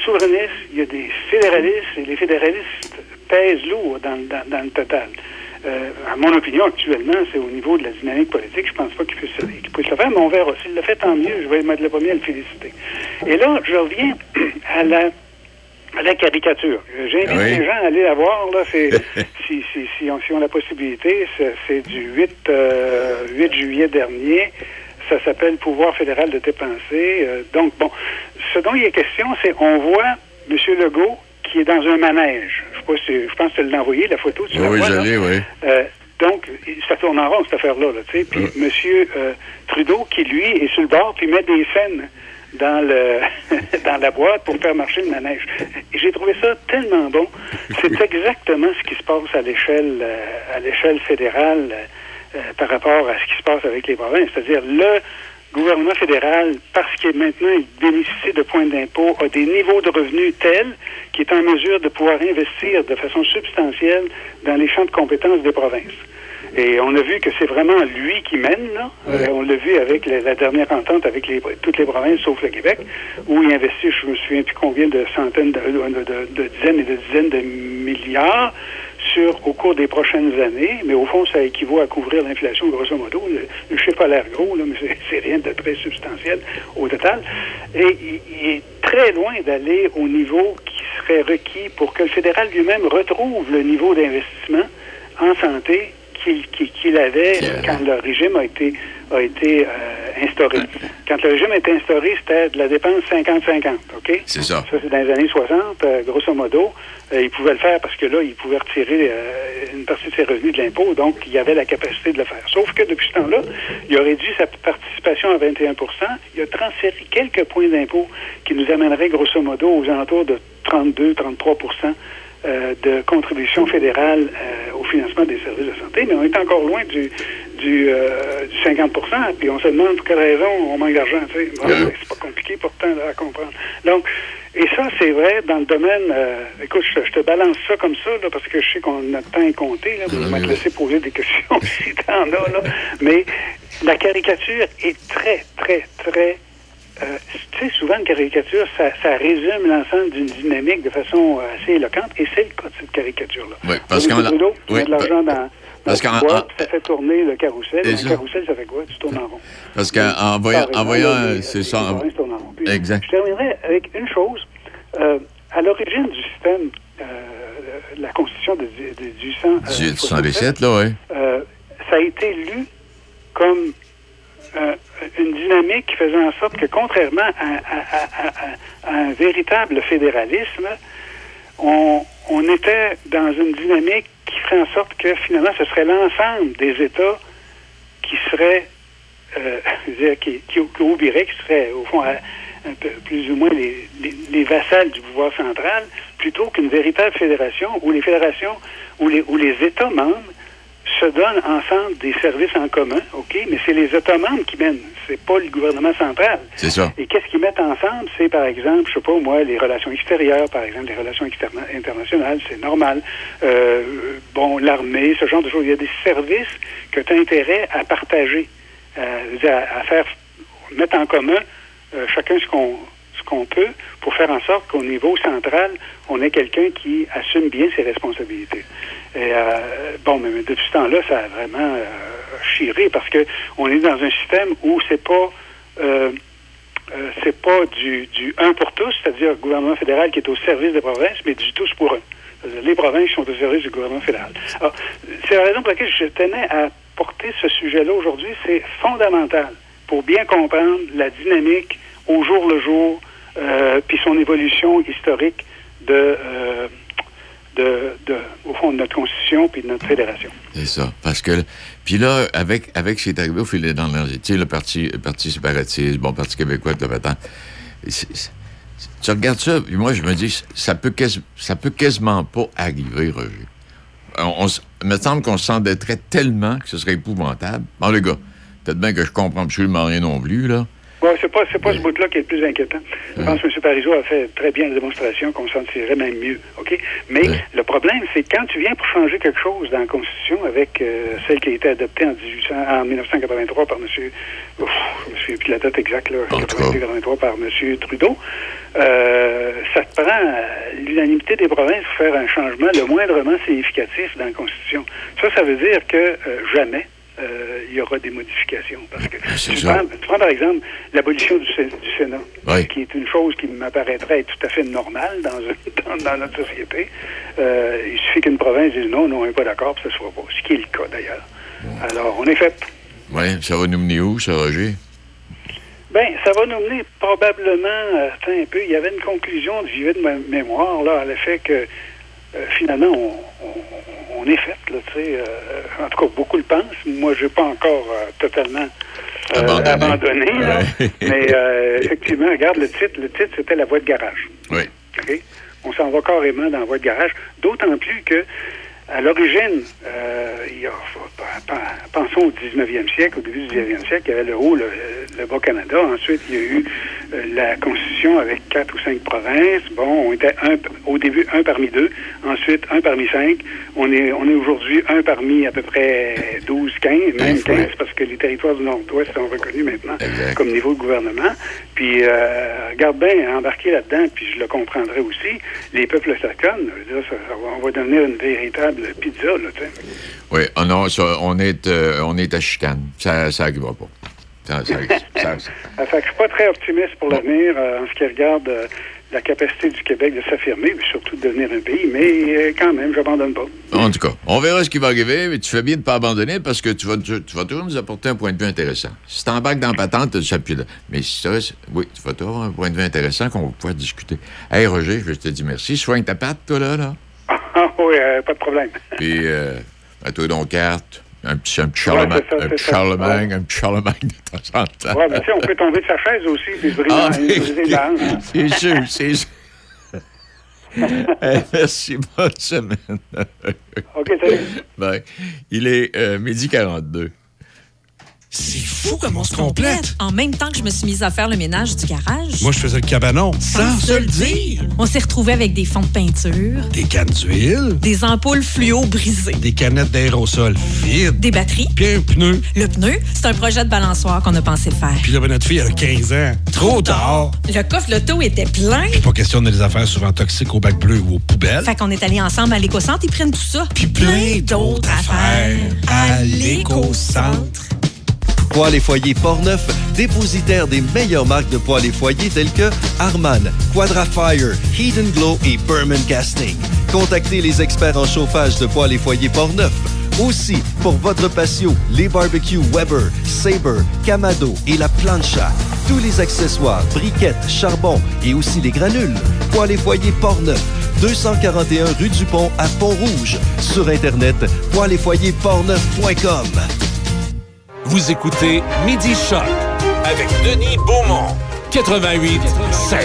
K: souverainistes, il y a des fédéralistes, et les fédéralistes pèsent lourd dans, dans- dans le total. Euh, à mon opinion, actuellement, c'est au niveau de la dynamique politique. Je pense pas qu'il puisse, le faire, mais on verra. S'il le fait, tant mieux. Je vais mettre le premier à le féliciter. Et là, je reviens à la, à la caricature. J'invite
D: Oui.
K: les gens à aller la voir. Là, si, si, si, on, si on a la possibilité, c'est, c'est du 8, euh, 8 juillet dernier. ça s'appelle pouvoir fédéral de dépenser. Euh, donc, bon, ce dont il est question, c'est on voit M. Legault qui est dans un manège. Je, sais pas si- je pense que tu l'as envoyé, la photo. Tu
D: Oui, je l'ai, oui.
K: Euh, donc, ça tourne en rond, cette affaire-là. Là, tu sais. puis M. Trudeau, qui, lui, est sur le bord, puis met des scènes dans le dans la boîte pour faire marcher le manège. Et j'ai trouvé ça tellement bon. C'est exactement ce qui se passe à l'échelle euh, à l'échelle fédérale euh, par rapport à ce qui se passe avec les provinces. C'est-à-dire le gouvernement fédéral, parce qu'il maintenant il bénéficie de points d'impôt, a des niveaux de revenus tels qu'il est en mesure de pouvoir investir de façon substantielle dans les champs de compétences des provinces. Et on a vu que c'est vraiment lui qui mène. Là. Euh, on l'a vu avec la, la dernière entente avec les, toutes les provinces, sauf le Québec, où il investit, je me souviens plus combien de centaines, de, de- de- de dizaines et de dizaines de milliards au cours des prochaines années. Mais au fond, ça équivaut à couvrir l'inflation, grosso modo. Le, le chiffre a l'air gros, mais c'est- rien de très substantiel au total. Et il est très loin d'aller au niveau qui serait requis pour que le fédéral lui-même retrouve le niveau d'investissement en santé qu'il avait quand le régime a été, a été euh, instauré. Quand le régime a été instauré, c'était de la dépense 50-50, OK?
D: C'est ça.
K: Ça, c'est dans les années 60, euh, grosso modo. Euh, il pouvait le faire parce que là, il pouvait retirer une partie de ses revenus de l'impôt, donc il avait la capacité de le faire. Sauf que depuis ce temps-là, il a réduit sa participation à 21% Il a transféré quelques points d'impôt qui nous amèneraient grosso modo aux alentours de 32-33% euh, de contribution fédérale euh, financement des services de santé, mais on est encore loin du, du, euh, du 50 puis on se demande pour quelle raison on manque d'argent. Bon, C'est pas compliqué pourtant à comprendre. Donc, et ça, c'est vrai dans le domaine... euh, écoute, je, je te balance ça comme ça, là, parce que je sais qu'on notre temps est compté. Là, je vais te laisser poser des questions si t'en as. Là. Mais la caricature est très, très, très euh, tu sais, souvent, une caricature, ça, ça résume l'ensemble d'une dynamique de façon euh, assez éloquente, et c'est le cas de cette caricature-là.
D: Oui, parce
K: l'eau, tu
D: oui,
K: de l'argent dans, dans
D: parce qu'en-
K: ça fait tourner le carrousel.
D: Ça.
K: carrousel, ça fait quoi? Tu tournes en rond.
D: Parce qu'en en voyant, euh, c'est ça. Exact.
K: Je terminerai avec une chose. Euh, à l'origine du système, euh, la Constitution de, de, de 1867,
D: 1817, là, oui.
K: euh, ça a été lu comme euh, une dynamique qui faisait en sorte que, contrairement à, un véritable fédéralisme, on, on était dans une dynamique qui ferait en sorte que, finalement, ce serait l'ensemble des États qui seraient, euh, qui, qui, qui seraient, au fond, un peu plus ou moins les, les, les vassals du pouvoir central, plutôt qu'une véritable fédération où les fédérations, où les États membres se donnent ensemble des services en commun, OK, mais c'est les membres qui mènent, c'est pas le gouvernement central.
D: C'est ça.
K: Et qu'est-ce qu'ils mettent ensemble? C'est, par exemple, je sais pas moi, les relations extérieures, par exemple, les relations internationales, c'est normal. Euh, bon, l'armée, ce genre de choses. Il y a des services que tu as intérêt à partager, euh, à, à faire, mettre en commun euh, chacun ce qu'on ce qu'on peut pour faire en sorte qu'au niveau central, on ait quelqu'un qui assume bien ses responsabilités. Et euh, bon, mais depuis ce temps-là, ça a vraiment euh, chiré parce que on est dans un système où c'est pas euh, euh, c'est pas du, du un pour tous, c'est-à-dire le gouvernement fédéral qui est au service des provinces, mais du tous pour un. Les provinces sont au service du gouvernement fédéral. C'est la raison pour laquelle je tenais à porter ce sujet-là aujourd'hui. C'est fondamental pour bien comprendre la dynamique au jour le jour, euh, puis son évolution historique de, euh, de, de, au fond, de notre Constitution puis de notre fédération.
D: C'est ça. Parce que. Puis là, avec, avec ce qui est arrivé au fil des dernières tu sais, le parti, le parti séparatiste, bon, Parti québécois, tout le temps. Tu regardes ça, puis moi, je me dis, ça peut, quasi- ça peut quasiment pas arriver, Roger. On, me semble qu'on s'endetterait tellement que ce serait épouvantable. Bon, les gars, peut-être bien que je comprends absolument rien non plus, là.
K: Bon, c'est pas, c'est pas ce bout-là qui est le plus inquiétant. Je pense que M. Parizeau a fait très bien la démonstration qu'on s'en tirerait même mieux. OK? Mais le problème, c'est quand tu viens pour changer quelque chose dans la Constitution avec euh, celle qui a été adoptée en, 1800, en 1983 par M. Ouf, je me souviens plus de la date exacte, là. 82-83 par M. Trudeau, euh, ça te prend l'unanimité des provinces pour faire un changement le moindrement significatif dans la Constitution. Ça, ça veut dire que euh, jamais euh, il y aura des modifications. Parce que tu prends, tu prends, par exemple l'abolition du, du Sénat,
D: Oui.
K: qui est une chose qui m'apparaîtrait tout à fait normale dans, un- dans, dans notre société. Euh, il suffit qu'une province dise non, non, on n'est pas d'accord, puis ça se fera pas. Ce qui est le cas d'ailleurs. Alors, on est fait.
D: Oui, ça va nous mener où, ça, Roger?
K: Ben, ça va nous mener probablement, euh, attends un peu, il y avait une conclusion de vivre de ma mémoire, là, à l'effet que euh, finalement, on, on- on est fait, là, tu sais. euh, en tout cas, beaucoup le pensent. Moi, je n'ai pas encore euh, totalement euh,
D: Abandonné.
K: abandonné, là.
D: Ouais.
K: mais effectivement, regarde le titre. Le titre, c'était La voie de garage.
D: Oui.
K: OK? On s'en va carrément dans la voie de garage, d'autant plus que à l'origine, il y a, p- p- pensons au 19e siècle, au début du 19e siècle, il y avait le haut, le, le Bas-Canada. Ensuite, il y a eu la Constitution avec quatre ou cinq provinces. Bon, on était un, au début un parmi deux, ensuite un parmi cinq. On est, on est aujourd'hui un parmi à peu près 12, 15, même 15, parce que les territoires du Nord-Ouest sont reconnus maintenant comme niveau de gouvernement. Puis, euh, regarde bien, embarquer là-dedans, puis je le comprendrai aussi, les peuples autochtones, va- on va devenir une véritable pizza, là, tu sais.
D: Oui, oh non, ça, on, est, euh, on est à chicane. Ça ça n'arrivera pas. Ça, ça,
K: Euh, fait que je suis pas très optimiste pour l'avenir euh, en ce qui regarde euh, la capacité du Québec de s'affirmer, mais surtout de devenir un pays, mais euh, quand même, j'abandonne pas.
D: En tout cas, on verra ce qui va arriver, mais tu fais bien de ne pas abandonner parce que tu vas, tu, tu vas toujours nous apporter un point de vue intéressant. Si tu embarques dans patente, tu as là. Mais si ça, oui, tu vas toujours avoir un point de vue intéressant qu'on va pouvoir discuter. Hey, Roger, je te dis merci. Soigne ta patte, toi, là, là.
K: Ah oui, pas de problème.
D: Puis, à toi, donc, carte. Un petit, un petit
K: Ouais,
D: Charlemagne,
K: ça,
D: un petit. Charlemagne, un petit Charlemagne de temps en temps.
K: Ouais, mais tu sais, on peut tomber de sa chaise aussi, puis se briser,
D: Ah,
K: hein.
D: C'est sûr, c'est sûr. Eh, merci, bonne semaine.
K: OK, salut.
D: Bye. Il est euh, midi 42.
L: C'est fou comme on se complète.
M: En même temps que je me suis mise à faire le ménage du garage.
L: Moi, je faisais le cabanon sans se le dire.
M: On s'est retrouvés avec des fonds de peinture,
L: Des cannes d'huile,
M: des ampoules fluo brisées,
L: des canettes d'aérosol vides,
M: des batteries.
L: puis un pneu.
M: Le pneu, c'est un projet de balançoire qu'on a pensé faire.
L: Puis là, ben, notre fille a 15 ans. Trop tard.
M: Le coffre l'auto était plein.
L: Puis pas question de les affaires souvent toxiques au bac bleu ou aux poubelles.
M: Fait qu'on est allés ensemble à l'éco-centre, ils prennent tout ça. Puis
L: plein d'autres affaires à l'éco-centre.
F: Poêles et foyers Portneuf, dépositaire des meilleures marques de poêles et foyers telles que Harman, Quadrafire, and Glow et Berman Casting. Contactez les experts en chauffage de poêles et foyers Portneuf. Aussi, pour votre patio, les barbecues Weber, Sabre, Camado et la plancha. Tous les accessoires, briquettes, charbon et aussi les granules. Poêles et foyers Portneuf, 241 rue du Pont à Pont-Rouge. Sur Internet, poêles et foyers portneuf.com.
B: Vous écoutez Midi Choc avec Denis Beaumont. 88 7.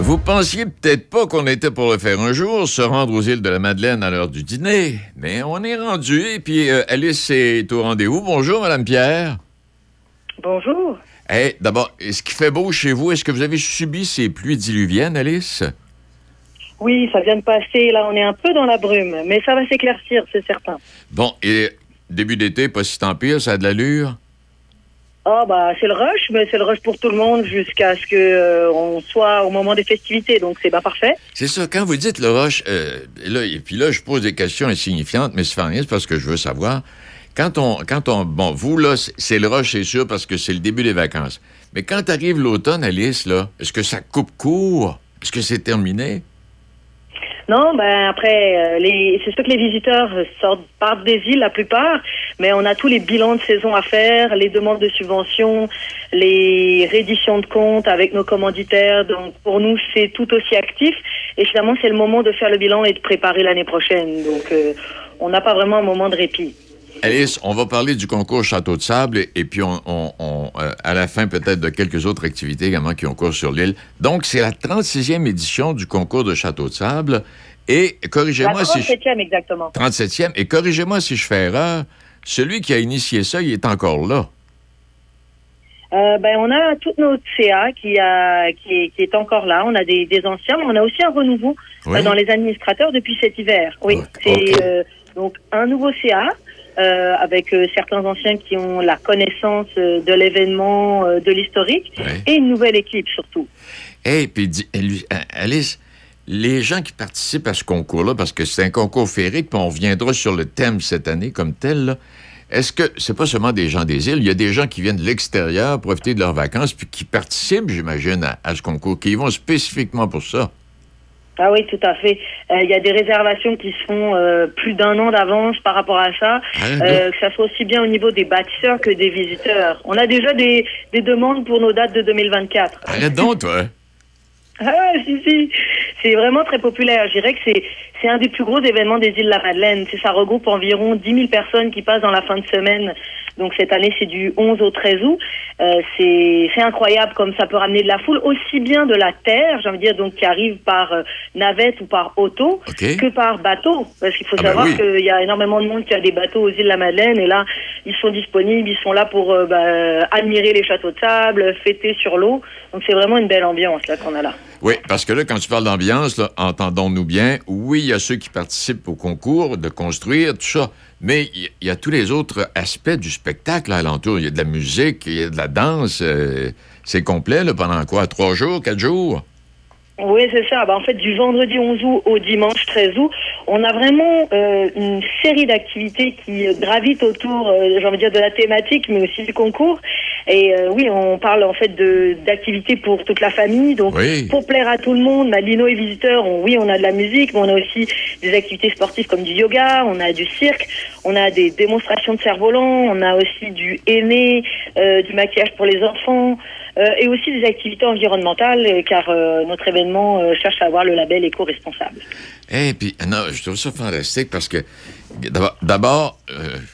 D: Vous pensiez peut-être pas qu'on était pour le faire un jour, se rendre aux îles de la Madeleine à l'heure du dîner, mais on est rendu et puis euh, Alice est au rendez-vous. Bonjour, Madame Pierre.
N: Bonjour.
D: Hey, d'abord, est-ce qu'il fait beau chez vous? Est-ce que vous avez subi ces pluies diluviennes, Alice?
N: Oui, ça vient de passer. Là, on est un peu dans la brume, mais ça va s'éclaircir, c'est certain.
D: Bon, et début d'été, pas si tant pire, ça a de l'allure?
N: Ah bah c'est le rush, mais c'est le rush pour tout le monde jusqu'à ce que euh, on soit au moment des festivités, donc c'est pas parfait.
D: C'est ça, quand vous dites le rush, euh, là, et puis là, je pose des questions insignifiantes, mais c'est parce que je veux savoir. Quand on, quand on, bon, vous, là, c'est le rush, c'est sûr, parce que c'est le début des vacances. Mais quand arrive l'automne, Alice, là, est-ce que ça coupe court? Est-ce que c'est terminé?
N: Non, ben après, euh, les, c'est sûr que les visiteurs sortent partent des îles la plupart, mais on a tous les bilans de saison à faire, les demandes de subventions, les rééditions de comptes avec nos commanditaires. Donc pour nous, c'est tout aussi actif. Et finalement, c'est le moment de faire le bilan et de préparer l'année prochaine. Donc euh, on n'a pas vraiment un moment de répit.
D: Alice, on va parler du concours Château de Sable et, et puis on, on- on, euh, à la fin peut-être de quelques autres activités également qui ont cours sur l'île. Donc, c'est la 36e édition du concours de Château de Sable. Et corrigez-moi si je...
N: 37e exactement.
D: 37e. Et corrigez-moi si je fais erreur. Celui qui a initié ça, il est encore là.
N: Euh, ben, on a toute notre CA qui, a, qui, est, qui est encore là. On a des, des anciens, mais on a aussi un renouveau
O: Oui.
N: euh, dans les administrateurs depuis cet hiver. Oui, c'est euh, donc un nouveau CA euh, avec euh, certains anciens qui ont la connaissance euh, de l'événement, de l'historique, et une nouvelle équipe surtout.
D: Et puis, Alice, les gens qui participent à ce concours-là, parce que c'est un concours féerique, puis on reviendra sur le thème cette année comme tel, est-ce que c'est pas seulement des gens des îles, il y a des gens qui viennent de l'extérieur profiter de leurs vacances, puis qui participent, j'imagine, à, à ce concours, qui y vont spécifiquement pour ça?
N: Ah oui, tout à fait. Euh, Il y a des réservations qui se font euh, plus d'un an d'avance par rapport à ça,
D: Ah,
N: euh, que ça soit aussi bien au niveau des bâtisseurs que des visiteurs. On a déjà des, des demandes pour nos dates de 2024.
D: Arrête donc, toi.
N: Ah, si, si. C'est vraiment très populaire. Je dirais que c'est, c'est un des plus gros événements des îles de la Madeleine. C'est, ça regroupe environ 10 000 personnes qui passent dans la fin de semaine. Donc cette année, c'est du 11 au 13 août. Euh, c'est, incroyable comme ça peut ramener de la foule, aussi bien de la terre, j'ai envie de dire, donc qui arrive par euh, navette ou par auto, que par bateau. Parce qu'il faut
D: Ah ben
N: savoir
D: oui.
N: qu'il y a énormément de monde qui a des bateaux aux îles de la Madeleine. Et là, ils sont disponibles, ils sont là pour euh, bah, admirer les châteaux de sable, fêter sur l'eau. Donc c'est vraiment une belle ambiance là qu'on a là.
D: Oui, parce que là, quand tu parles d'ambiance, entendons-nous bien, oui, il y a ceux qui participent au concours de construire, tout ça, mais il y- a tous les autres aspects du spectacle alentour. Il y a de la musique, il y a de la danse. euh, c'est complet, là, pendant quoi? Trois jours, quatre jours?
N: Oui, c'est ça. Bah, en fait, du vendredi 11 août au dimanche 13 août, on a vraiment euh, une série d'activités qui gravitent autour, euh, j'ai envie de dire, de la thématique, mais aussi du concours. Et euh, oui, on parle en fait de d'activités pour toute la famille. Donc,
D: Oui.
N: pour plaire à tout le monde, Malino et visiteurs, on- oui, on a de la musique, mais on a aussi des activités sportives comme du yoga, on a du cirque, on a des démonstrations de cerf-volant, on a aussi du aîné, euh, du maquillage pour les enfants. Euh, et aussi des activités environnementales, euh, car euh, notre événement cherche à avoir le label éco-responsable.
D: Et puis, non, je trouve ça fantastique parce que, d'abord-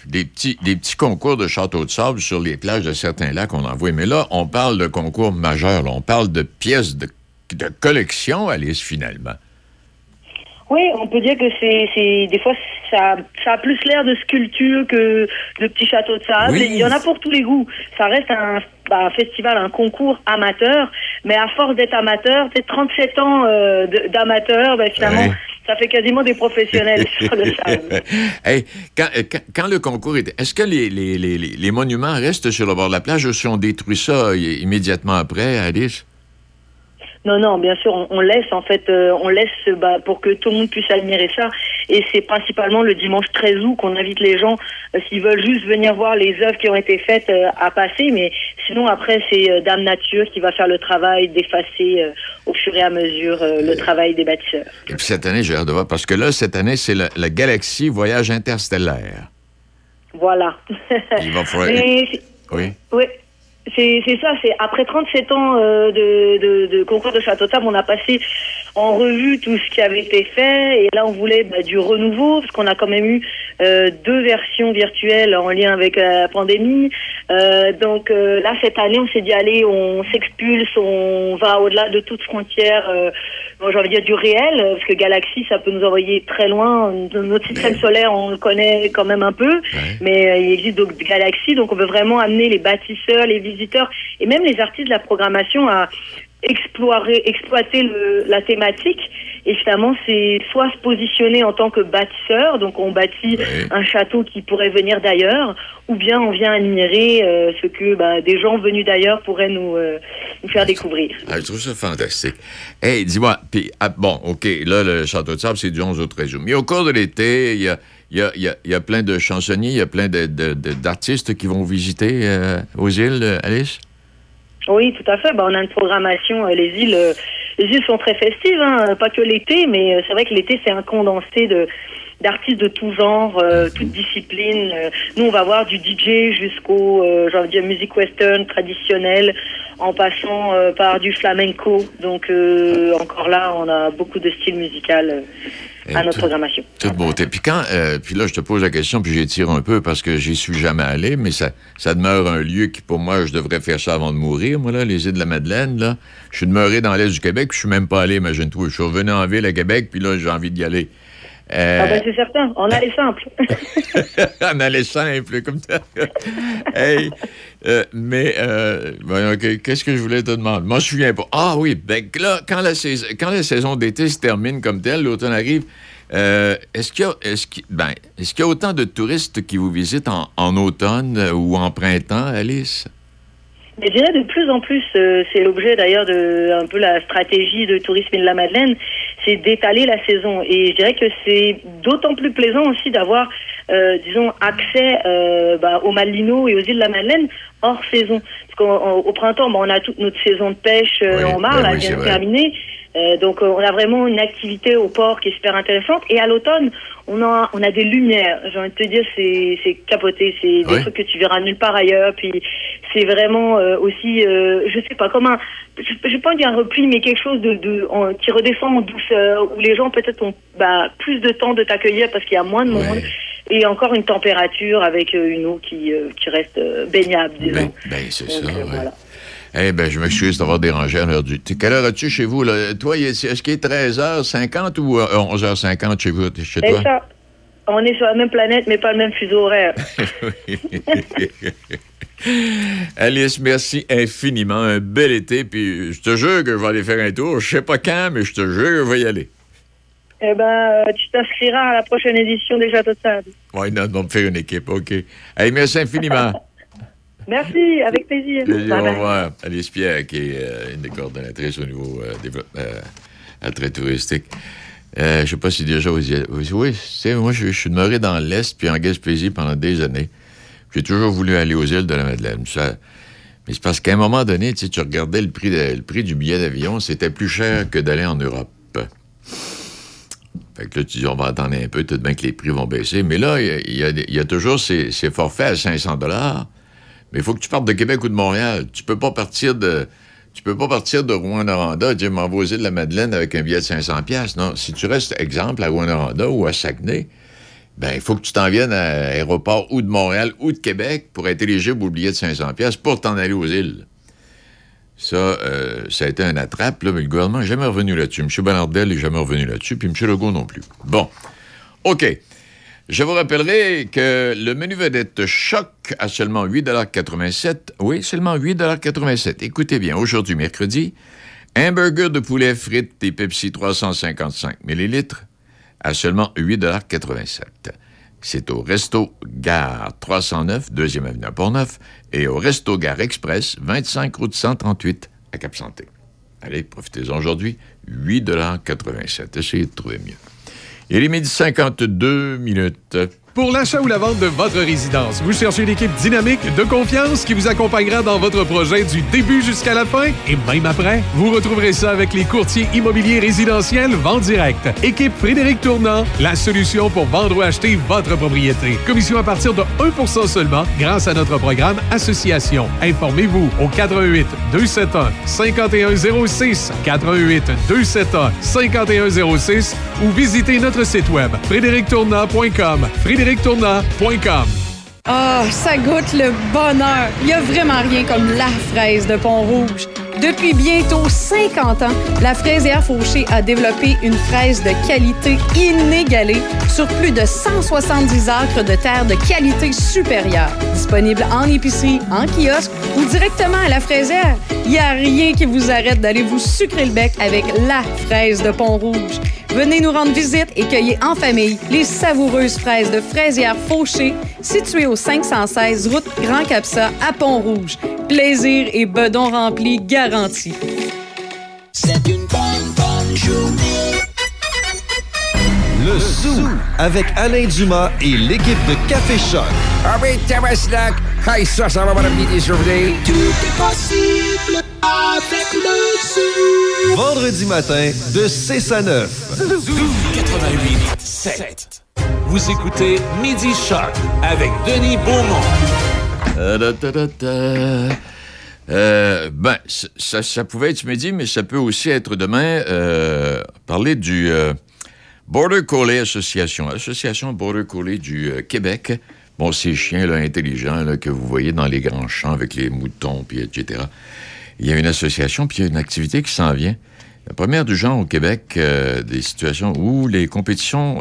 D: des, petits, concours de château de sable sur les plages de certains lacs, on en voit. Mais là, on parle de concours majeurs. On parle de pièces de, de collection, Alice, finalement.
N: Oui, on peut dire que c'est, c'est des fois ça, ça a plus l'air de sculpture que de petits châteaux de sable.
D: Oui.
N: Il y en a pour tous les goûts. Ça reste un, bah, un festival, un concours amateur, mais à force d'être amateur, c'est 37 ans euh, d'amateur, ben, finalement,
D: Ouais.
N: ça fait quasiment des professionnels sur le sable.
D: hey, quand, euh, quand- quand le concours était. Est-ce que les, les- les- les- monuments restent sur le bord de la plage ou si on détruit ça i- immédiatement après, Alice?
N: Non, non, bien sûr, on, on laisse en fait, euh, on laisse bah, pour que tout le monde puisse admirer ça. Et c'est principalement le dimanche 13 août qu'on invite les gens, euh, s'ils veulent juste venir voir les œuvres qui ont été faites, euh, à passer. Mais sinon, après, c'est Dame Nature qui va faire le travail d'effacer au fur et à mesure le travail des bâtisseurs.
D: Et puis cette année, j'ai hâte de voir, parce que là, cette année, c'est la, la galaxie Voyage interstellaire.
N: Voilà.
D: Il va falloir.
N: Mais
D: Oui.
N: Oui, c'est ça. C'est après 37 ans euh, de, de, de concours de château table, on a passé en revue tout ce qui avait été fait et là on voulait bah, du renouveau parce qu'on a quand même eu euh, deux versions virtuelles en lien avec la pandémie. Euh, donc euh, là cette année on s'est dit allez on s'expulse, on va au-delà de toute frontière. Euh, bon, j'ai envie de dire du réel euh, parce que Galaxy ça peut nous envoyer très loin. Notre système solaire on le connaît quand même un peu, mais euh, il existe donc galaxies donc on veut vraiment amener les bâtisseurs, les et même les artistes de la programmation à explorer, exploiter le- la thématique. Et finalement, c'est soit se positionner en tant que bâtisseur, donc on bâtit un château qui pourrait venir d'ailleurs, ou bien on vient admirer euh, ce que bah, des gens venus d'ailleurs pourraient nous, euh, nous faire découvrir.
D: Ah, je trouve ça fantastique. Hey, dis-moi, puis, ah, bon, OK, là, le Château de Sable, c'est du 11 au 13 août. Mais au cours de l'été, il y a, il y, a, il y, a, il y a plein de chansonniers, il y a plein d'artistes qui vont visiter euh, aux îles, Alice?
N: Oui, tout à fait. Bah, on a une programmation. euh, les îles, euh, les îles sont très festives, hein, pas que l'été, mais euh, c'est vrai que l'été c'est un condensé de d'artistes de tout genre, euh, toutes disciplines. Euh, nous, on va voir du DJ jusqu'au, euh, j'ai envie de dire, musique western traditionnelle, en passant euh, par du flamenco. Donc, euh, encore là, on a beaucoup de styles musicaux euh, à notre programmation.
D: Toute beauté. Puis quand, euh, puis là, je te pose la question, puis j'étire un peu parce que j'y suis jamais allé, mais ça, ça demeure un lieu qui, pour moi, je devrais faire ça avant de mourir, moi, là, les îles de la Madeleine, là. Je suis demeuré dans l'Est du Québec, puis je suis même pas allé, imagine-toi. Je suis revenu en ville à Québec, puis là, j'ai envie d'y aller. Euh,
N: Ah ben, c'est certain, on a les simples.
D: en allait simple, comme ça. hey, euh, mais, euh, qu'est-ce que je voulais te demander? Moi, je me souviens pas. Ah oui, ben là, quand la, saison, quand la saison d'été se termine comme telle, l'automne arrive, euh, est-ce qu'il y, a- est-ce ben, est-ce qu'il y a autant de touristes qui vous visitent en, automne euh, ou en printemps, Alice?
N: Mais je dirais de plus en plus, c'est l'objet d'ailleurs de un peu la stratégie de tourisme de la Madeleine, c'est d'étaler la saison. Et je dirais que c'est d'autant plus plaisant aussi d'avoir, euh, disons, accès euh, bah, aux Malino et aux îles de la Madeleine hors saison. Parce qu'au au printemps, bah, on a toute notre saison de pêche euh,
O: Oui,
N: en
O: ben
N: là,
O: oui,
N: elle vient de terminer. Euh, donc euh, on a vraiment une activité au port qui est super intéressante. Et à l'automne, on a on a des lumières. J'ai envie de te dire, c'est c'est capoté. C'est des
D: Oui.
N: trucs que tu verras nulle part ailleurs. Puis c'est vraiment euh, aussi, euh, je sais pas, comme un, je, je vais pas dire un repli, mais quelque chose de, de en- qui redescend en douceur, où les gens peut-être ont bah, plus de temps de t'accueillir parce qu'il y a moins de monde. Et encore une température avec euh, une eau qui, euh, qui reste baignable, disons.
D: Ben, c'est
N: Donc,
D: ça, ouais.
N: voilà.
D: Eh ben, je m'excuse d'avoir dérangé à l'heure du... Quelle heure as-tu chez vous, là? Toi, est-ce qu'il est 13h50 ou euh, 11h50 chez vous, chez toi?
N: ça, on est sur la même planète, mais pas le même fuseau horaire.
D: Alice, merci infiniment. Un bel été, puis je te jure que je vais aller faire un tour. Je sais pas quand, mais je te jure que je vais y aller.
N: Eh ben, euh, tu t'inscriras à la prochaine édition de Sable.
D: Ouais, non, on me faire une équipe, OK. Hey, merci infiniment.
N: Merci, avec plaisir.
D: Au revoir. Alice Pierre, qui est euh, une des coordonnatrices au niveau euh, développement euh, attrait touristique. Euh, je ne sais pas si déjà vous y Oui, moi, je, suis demeuré dans l'Est puis en Gaspésie pendant des années. J'ai toujours voulu aller aux îles de la Madeleine. Mais c'est parce qu'à un moment donné, tu regardais le prix, du billet d'avion, c'était plus cher que d'aller en Europe. Fait que là, tu dis, on va attendre un peu, peut-être bien que les prix vont baisser. Mais là, il y a- toujours ces, ces forfaits à 500 mais il faut que tu partes de Québec ou de Montréal. Tu peux pas partir de. Tu peux pas partir de Rouen-Noranda et dire m'en vais aux îles de la Madeleine avec un billet de 500 pièces. Non, si tu restes, exemple, à Rouen-Noranda ou à Saguenay, ben il faut que tu t'en viennes à l'aéroport ou de Montréal ou de Québec pour être éligible au billet de 500 pièces pour t'en aller aux îles. Ça, euh, ça a été un attrape, mais le gouvernement n'est jamais revenu là-dessus. M. Bernardel n'est jamais revenu là-dessus, puis M. Legault non plus. Bon. OK. Je vous rappellerai que le menu vedette choc à seulement 8,87 Oui, seulement 8,87 Écoutez bien, aujourd'hui, mercredi, hamburger de poulet frites et Pepsi 355 ml à seulement 8,87 C'est au Resto Gare 309, 2e avenue à Pont-Neuf, et au Resto Gare Express, 25 route 138 à Cap-Santé. Allez, profitez-en aujourd'hui, 8,87 Essayez de trouver mieux. Il est midi 52 minutes.
G: Pour l'achat ou la vente de votre résidence, vous cherchez une équipe dynamique, de confiance, qui vous accompagnera dans votre projet du début jusqu'à la fin et même après. Vous retrouverez ça avec les courtiers immobiliers résidentiels Vente Direct. Équipe Frédéric Tournant, la solution pour vendre ou acheter votre propriété. Commission à partir de 1% seulement grâce à notre programme Association. Informez-vous au 88 271 5106 88 271 5106 ou visitez notre site web frédérictournant.com
H: Ah, ça goûte le bonheur. Il n'y a vraiment rien comme la fraise de Pont-Rouge. Depuis bientôt 50 ans, la fraisière Fauché a développé une fraise de qualité inégalée sur plus de 170 acres de terre de qualité supérieure. Disponible en épicerie, en kiosque ou directement à la fraisière, il n'y a rien qui vous arrête d'aller vous sucrer le bec avec la fraise de Pont-Rouge. Venez nous rendre visite et cueillez en famille les savoureuses fraises de fraisière Fauché, situées au 516 route Grand Capsa à Pont-Rouge. Plaisir et bedon rempli garanti.
O: C'est une bonne, bonne journée.
F: Le Zoo avec Alain Dumas et l'équipe de Café Choc.
P: Ah oui, Tabaslac! Hey, ça, ça va, madame Midi Journée.
O: Tout est possible avec le zoo.
F: Vendredi matin de 6 à 9.
B: 88 7. Vous écoutez Midi Choc avec Denis Beaumont.
D: Euh, ben, ça, pouvait être ce midi, mais ça peut aussi être demain. euh, parler du euh, Border Collie Association, Association Border Collie du Québec. Bon, ces chiens là, intelligents que vous voyez dans les grands champs avec les moutons, puis etc. Il y a une association, puis il y a une activité qui s'en vient. La première du genre au Québec, des situations où les compétitions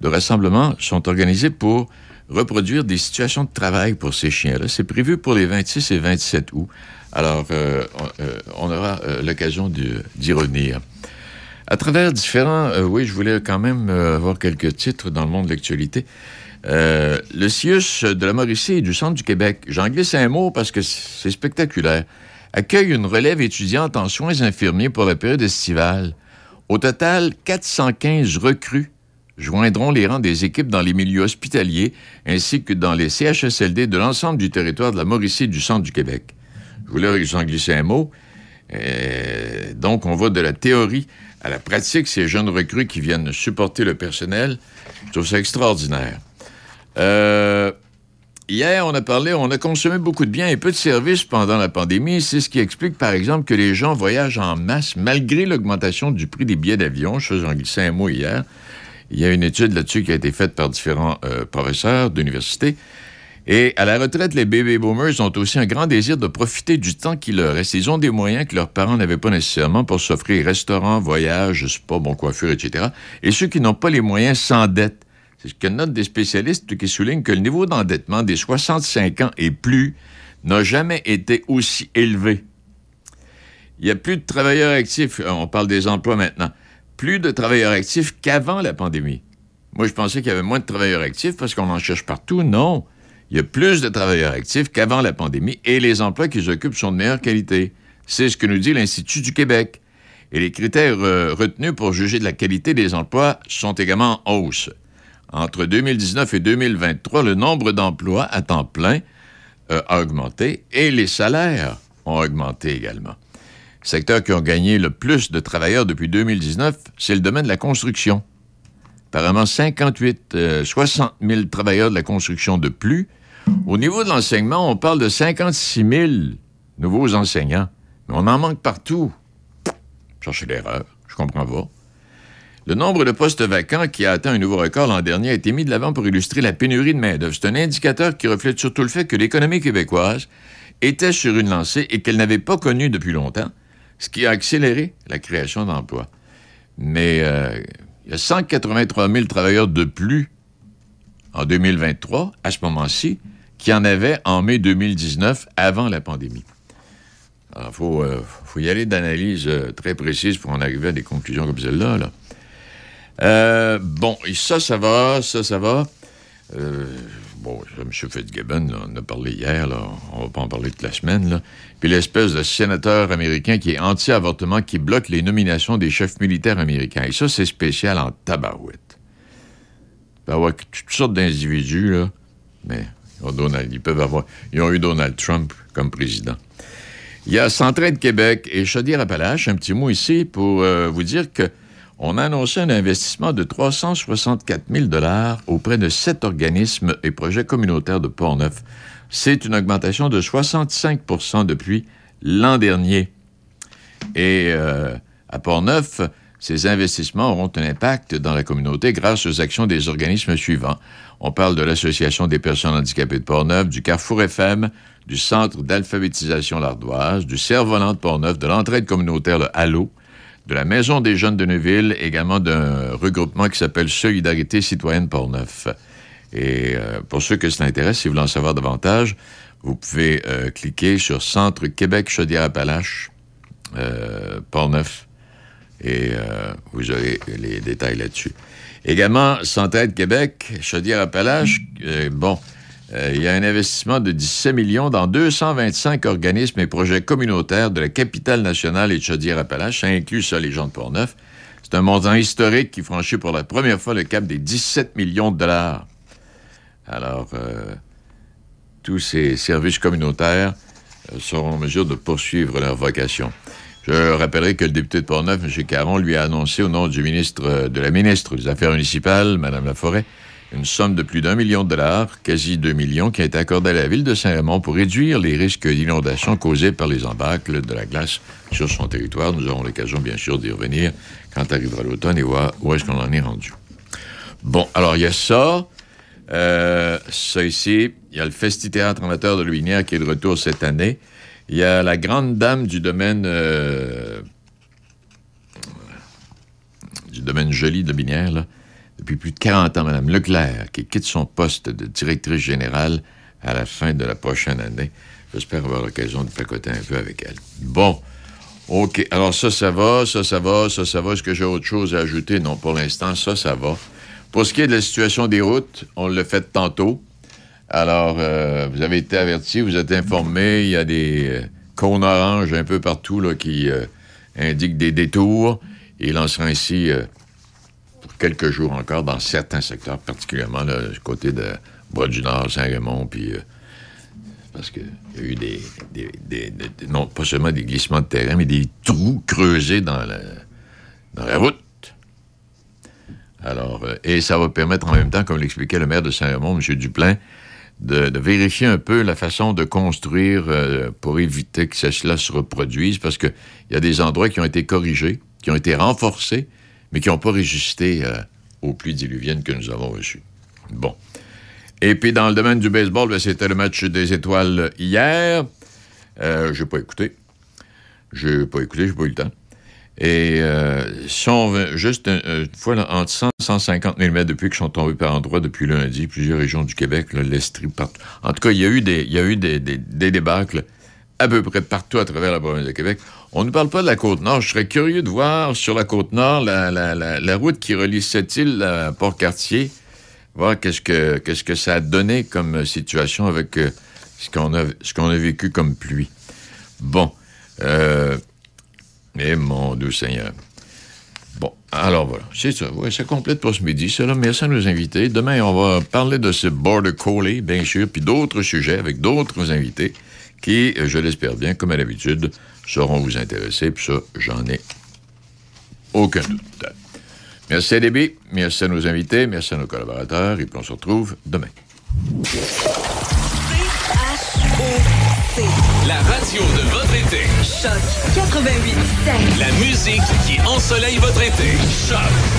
D: de rassemblement sont organisées pour reproduire des situations de travail pour ces chiens-là. C'est prévu pour les 26 et 27 août. Alors, euh, on, euh, on aura euh, l'occasion d'y revenir. À travers différents... oui, je voulais quand même avoir quelques titres dans le monde de l'actualité. Le CIUS de la Mauricie et du Centre du Québec, j'en glisse un mot parce que c'est spectaculaire, accueille une relève étudiante en soins infirmiers pour la période estivale. Au total, 415 recrues joindront les rangs des équipes dans les milieux hospitaliers ainsi que dans les CHSLD de l'ensemble du territoire de la Mauricie du Centre du Québec. Je voulais vous en glisser un mot. Euh, donc, on va de la théorie à la pratique, ces jeunes recrues qui viennent supporter le personnel. Je trouve ça extraordinaire. Euh, hier, on a parlé, on a consommé beaucoup de biens et peu de services pendant la pandémie. C'est ce qui explique, par exemple, que les gens voyagent en masse malgré l'augmentation du prix des billets d'avion. Je j'en glissais un mot hier. Il y a une étude là-dessus qui a été faite par différents euh, professeurs d'université. Et à la retraite, les baby boomers ont aussi un grand désir de profiter du temps qui leur reste. Ils ont des moyens que leurs parents n'avaient pas nécessairement pour s'offrir restaurants, voyages, spa, bon coiffure, etc. Et ceux qui n'ont pas les moyens s'endettent. C'est ce que notent des spécialistes qui soulignent que le niveau d'endettement des 65 ans et plus n'a jamais été aussi élevé. Il y a plus de travailleurs actifs, on parle des emplois maintenant, plus de travailleurs actifs qu'avant la pandémie. Moi, je pensais qu'il y avait moins de travailleurs actifs parce qu'on en cherche partout. Non. Il y a plus de travailleurs actifs qu'avant la pandémie et les emplois qu'ils occupent sont de meilleure qualité. C'est ce que nous dit l'Institut du Québec. Et les critères euh, retenus pour juger de la qualité des emplois sont également en hausse. Entre 2019 et 2023, le nombre d'emplois à temps plein euh, a augmenté et les salaires ont augmenté également. Secteurs qui ont gagné le plus de travailleurs depuis 2019, c'est le domaine de la construction. Apparemment, 58, 60 000 travailleurs de la construction de plus au niveau de l'enseignement, on parle de 56 000 nouveaux enseignants, mais on en manque partout. Cherchez l'erreur, je comprends pas. Le nombre de postes vacants qui a atteint un nouveau record l'an dernier a été mis de l'avant pour illustrer la pénurie de main-d'œuvre. C'est un indicateur qui reflète surtout le fait que l'économie québécoise était sur une lancée et qu'elle n'avait pas connu depuis longtemps, ce qui a accéléré la création d'emplois. Mais euh, il y a 183 000 travailleurs de plus en 2023, à ce moment-ci, qu'il y en avait en mai 2019, avant la pandémie. Alors, il faut, euh, faut, y aller d'analyse euh, très précise pour en arriver à des conclusions comme celle-là. Là. Bon, et ça, ça va, ça, ça va. Bon, M. Fitzgibbon, on en a parlé hier, là, on va pas en parler toute la semaine. Là. Puis l'espèce de sénateur américain qui est anti-avortement, qui bloque les nominations des chefs militaires américains. Et ça, c'est spécial en tabarouette. Il peut y avoir toutes sortes d'individus, là, mais Donald, ils peuvent avoir. Ils ont eu Donald Trump comme président. Il y a Centraide Québec et Chaudière-Appalaches. Un petit mot ici pour euh, vous dire que on a annoncé un investissement de 364 000 auprès de sept organismes et projets communautaires de Port-Neuf. C'est une augmentation de 65% depuis l'an dernier. Et euh, à Port-Neuf, ces investissements auront un impact dans la communauté grâce aux actions des organismes suivants. On parle de l'Association des personnes handicapées de Portneuf, du Carrefour FM, du Centre d'alphabétisation L'Ardoise, du Cerf-Volant de Portneuf, de l'entraide communautaire Le Halo, de la Maison des jeunes de Neuville, également d'un regroupement qui s'appelle Solidarité citoyenne Portneuf. Et euh, pour ceux que ça intéresse, si vous voulez en savoir davantage, vous pouvez euh, cliquer sur Centre Québec Chaudière-Appalaches, euh, Portneuf, et euh, vous aurez les détails là-dessus. Également, de Québec, Chaudière-Appalaches, bon, euh, il y a un investissement de 17 millions dans 225 organismes et projets communautaires de la capitale nationale et de Chaudière-Appalaches. Ça inclut ça, les gens de Port-Neuf. C'est un montant historique qui franchit pour la première fois le cap des 17 millions de dollars. Alors, tous ces services communautaires seront en mesure de poursuivre leur vocation. Je rappellerai que le député de Portneuf, M. Caron, lui a annoncé au nom du ministre euh, de la ministre des Affaires municipales, Mme Laforêt, une somme de plus d'un million de dollars, quasi deux millions, qui a été accordée à la ville de Saint-Raymond pour réduire les risques d'inondation causés par les embâcles de la glace sur son territoire. Nous aurons l'occasion, bien sûr, d'y revenir quand arrivera l'automne et voir où est-ce qu'on en est rendu. Bon, alors il y a ça. Euh, ça ici, il y a le Festi Théâtre Amateur de Louinière qui est de retour cette année. Il y a la grande dame du domaine euh, du domaine joli de Binière, là, depuis plus de 40 ans, Mme Leclerc, qui quitte son poste de directrice générale à la fin de la prochaine année. J'espère avoir l'occasion de pacoter un peu avec elle. Bon. OK. Alors, ça, ça va, ça, ça va, ça, ça va. Est-ce que j'ai autre chose à ajouter? Non, pour l'instant, ça, ça va. Pour ce qui est de la situation des routes, on l'a fait tantôt. Alors, euh, vous avez été averti, vous êtes informé, il y a des euh, cônes oranges un peu partout là, qui euh, indiquent des détours. Il en sera ainsi pour quelques jours encore dans certains secteurs, particulièrement du côté de Bois-du-Nord, Saint-Raymond, puis Parce qu'il y a eu des, des- des- Non, pas seulement des glissements de terrain, mais des trous creusés dans la, dans la route. Alors, euh, et ça va permettre en même temps, comme l'expliquait le maire de Saint-Raymond, M. Duplain, de, vérifier un peu la façon de construire euh, pour éviter que ce- cela se reproduise, parce qu'il y a des endroits qui ont été corrigés, qui ont été renforcés, mais qui n'ont pas résisté euh, aux pluies diluviennes que nous avons reçues. Bon. Et puis, dans le domaine du baseball, ben, c'était le match des étoiles hier. Euh, je n'ai pas écouté. Je n'ai pas écouté, j'ai pas eu le temps. Et euh, si on veut- juste un- une fois, entre 100 et 150 mm depuis qu'ils sont tombés par endroits depuis lundi, plusieurs régions du Québec, l'Estrie, partout. En tout cas, il y a eu il y a eu des débâcles à peu près partout à travers la province de Québec. On ne parle pas de la Côte-Nord. Je serais curieux de voir sur la Côte-Nord la, route qui relie cette île à Port-Cartier, voir qu'est-ce que, qu'est-ce que ça a donné comme situation avec euh, ce qu'on a, a vécu comme pluie. Bon. Euh, eh mon Dieu Seigneur. Bon, alors voilà, c'est ça. Ouais, ça complète pour ce midi. Là. Merci à nos invités. Demain, on va parler de ce Border Collie, bien sûr, puis d'autres sujets avec d'autres invités qui, je l'espère bien, comme à l'habitude, sauront vous intéresser. Puis ça, j'en ai aucun doute. Merci à Déby, merci à nos invités, merci à nos collaborateurs, et puis on se retrouve demain.
B: La radio de votre été.
Q: Choc 88
B: La musique qui ensoleille votre été. Choc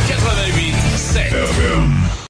B: 88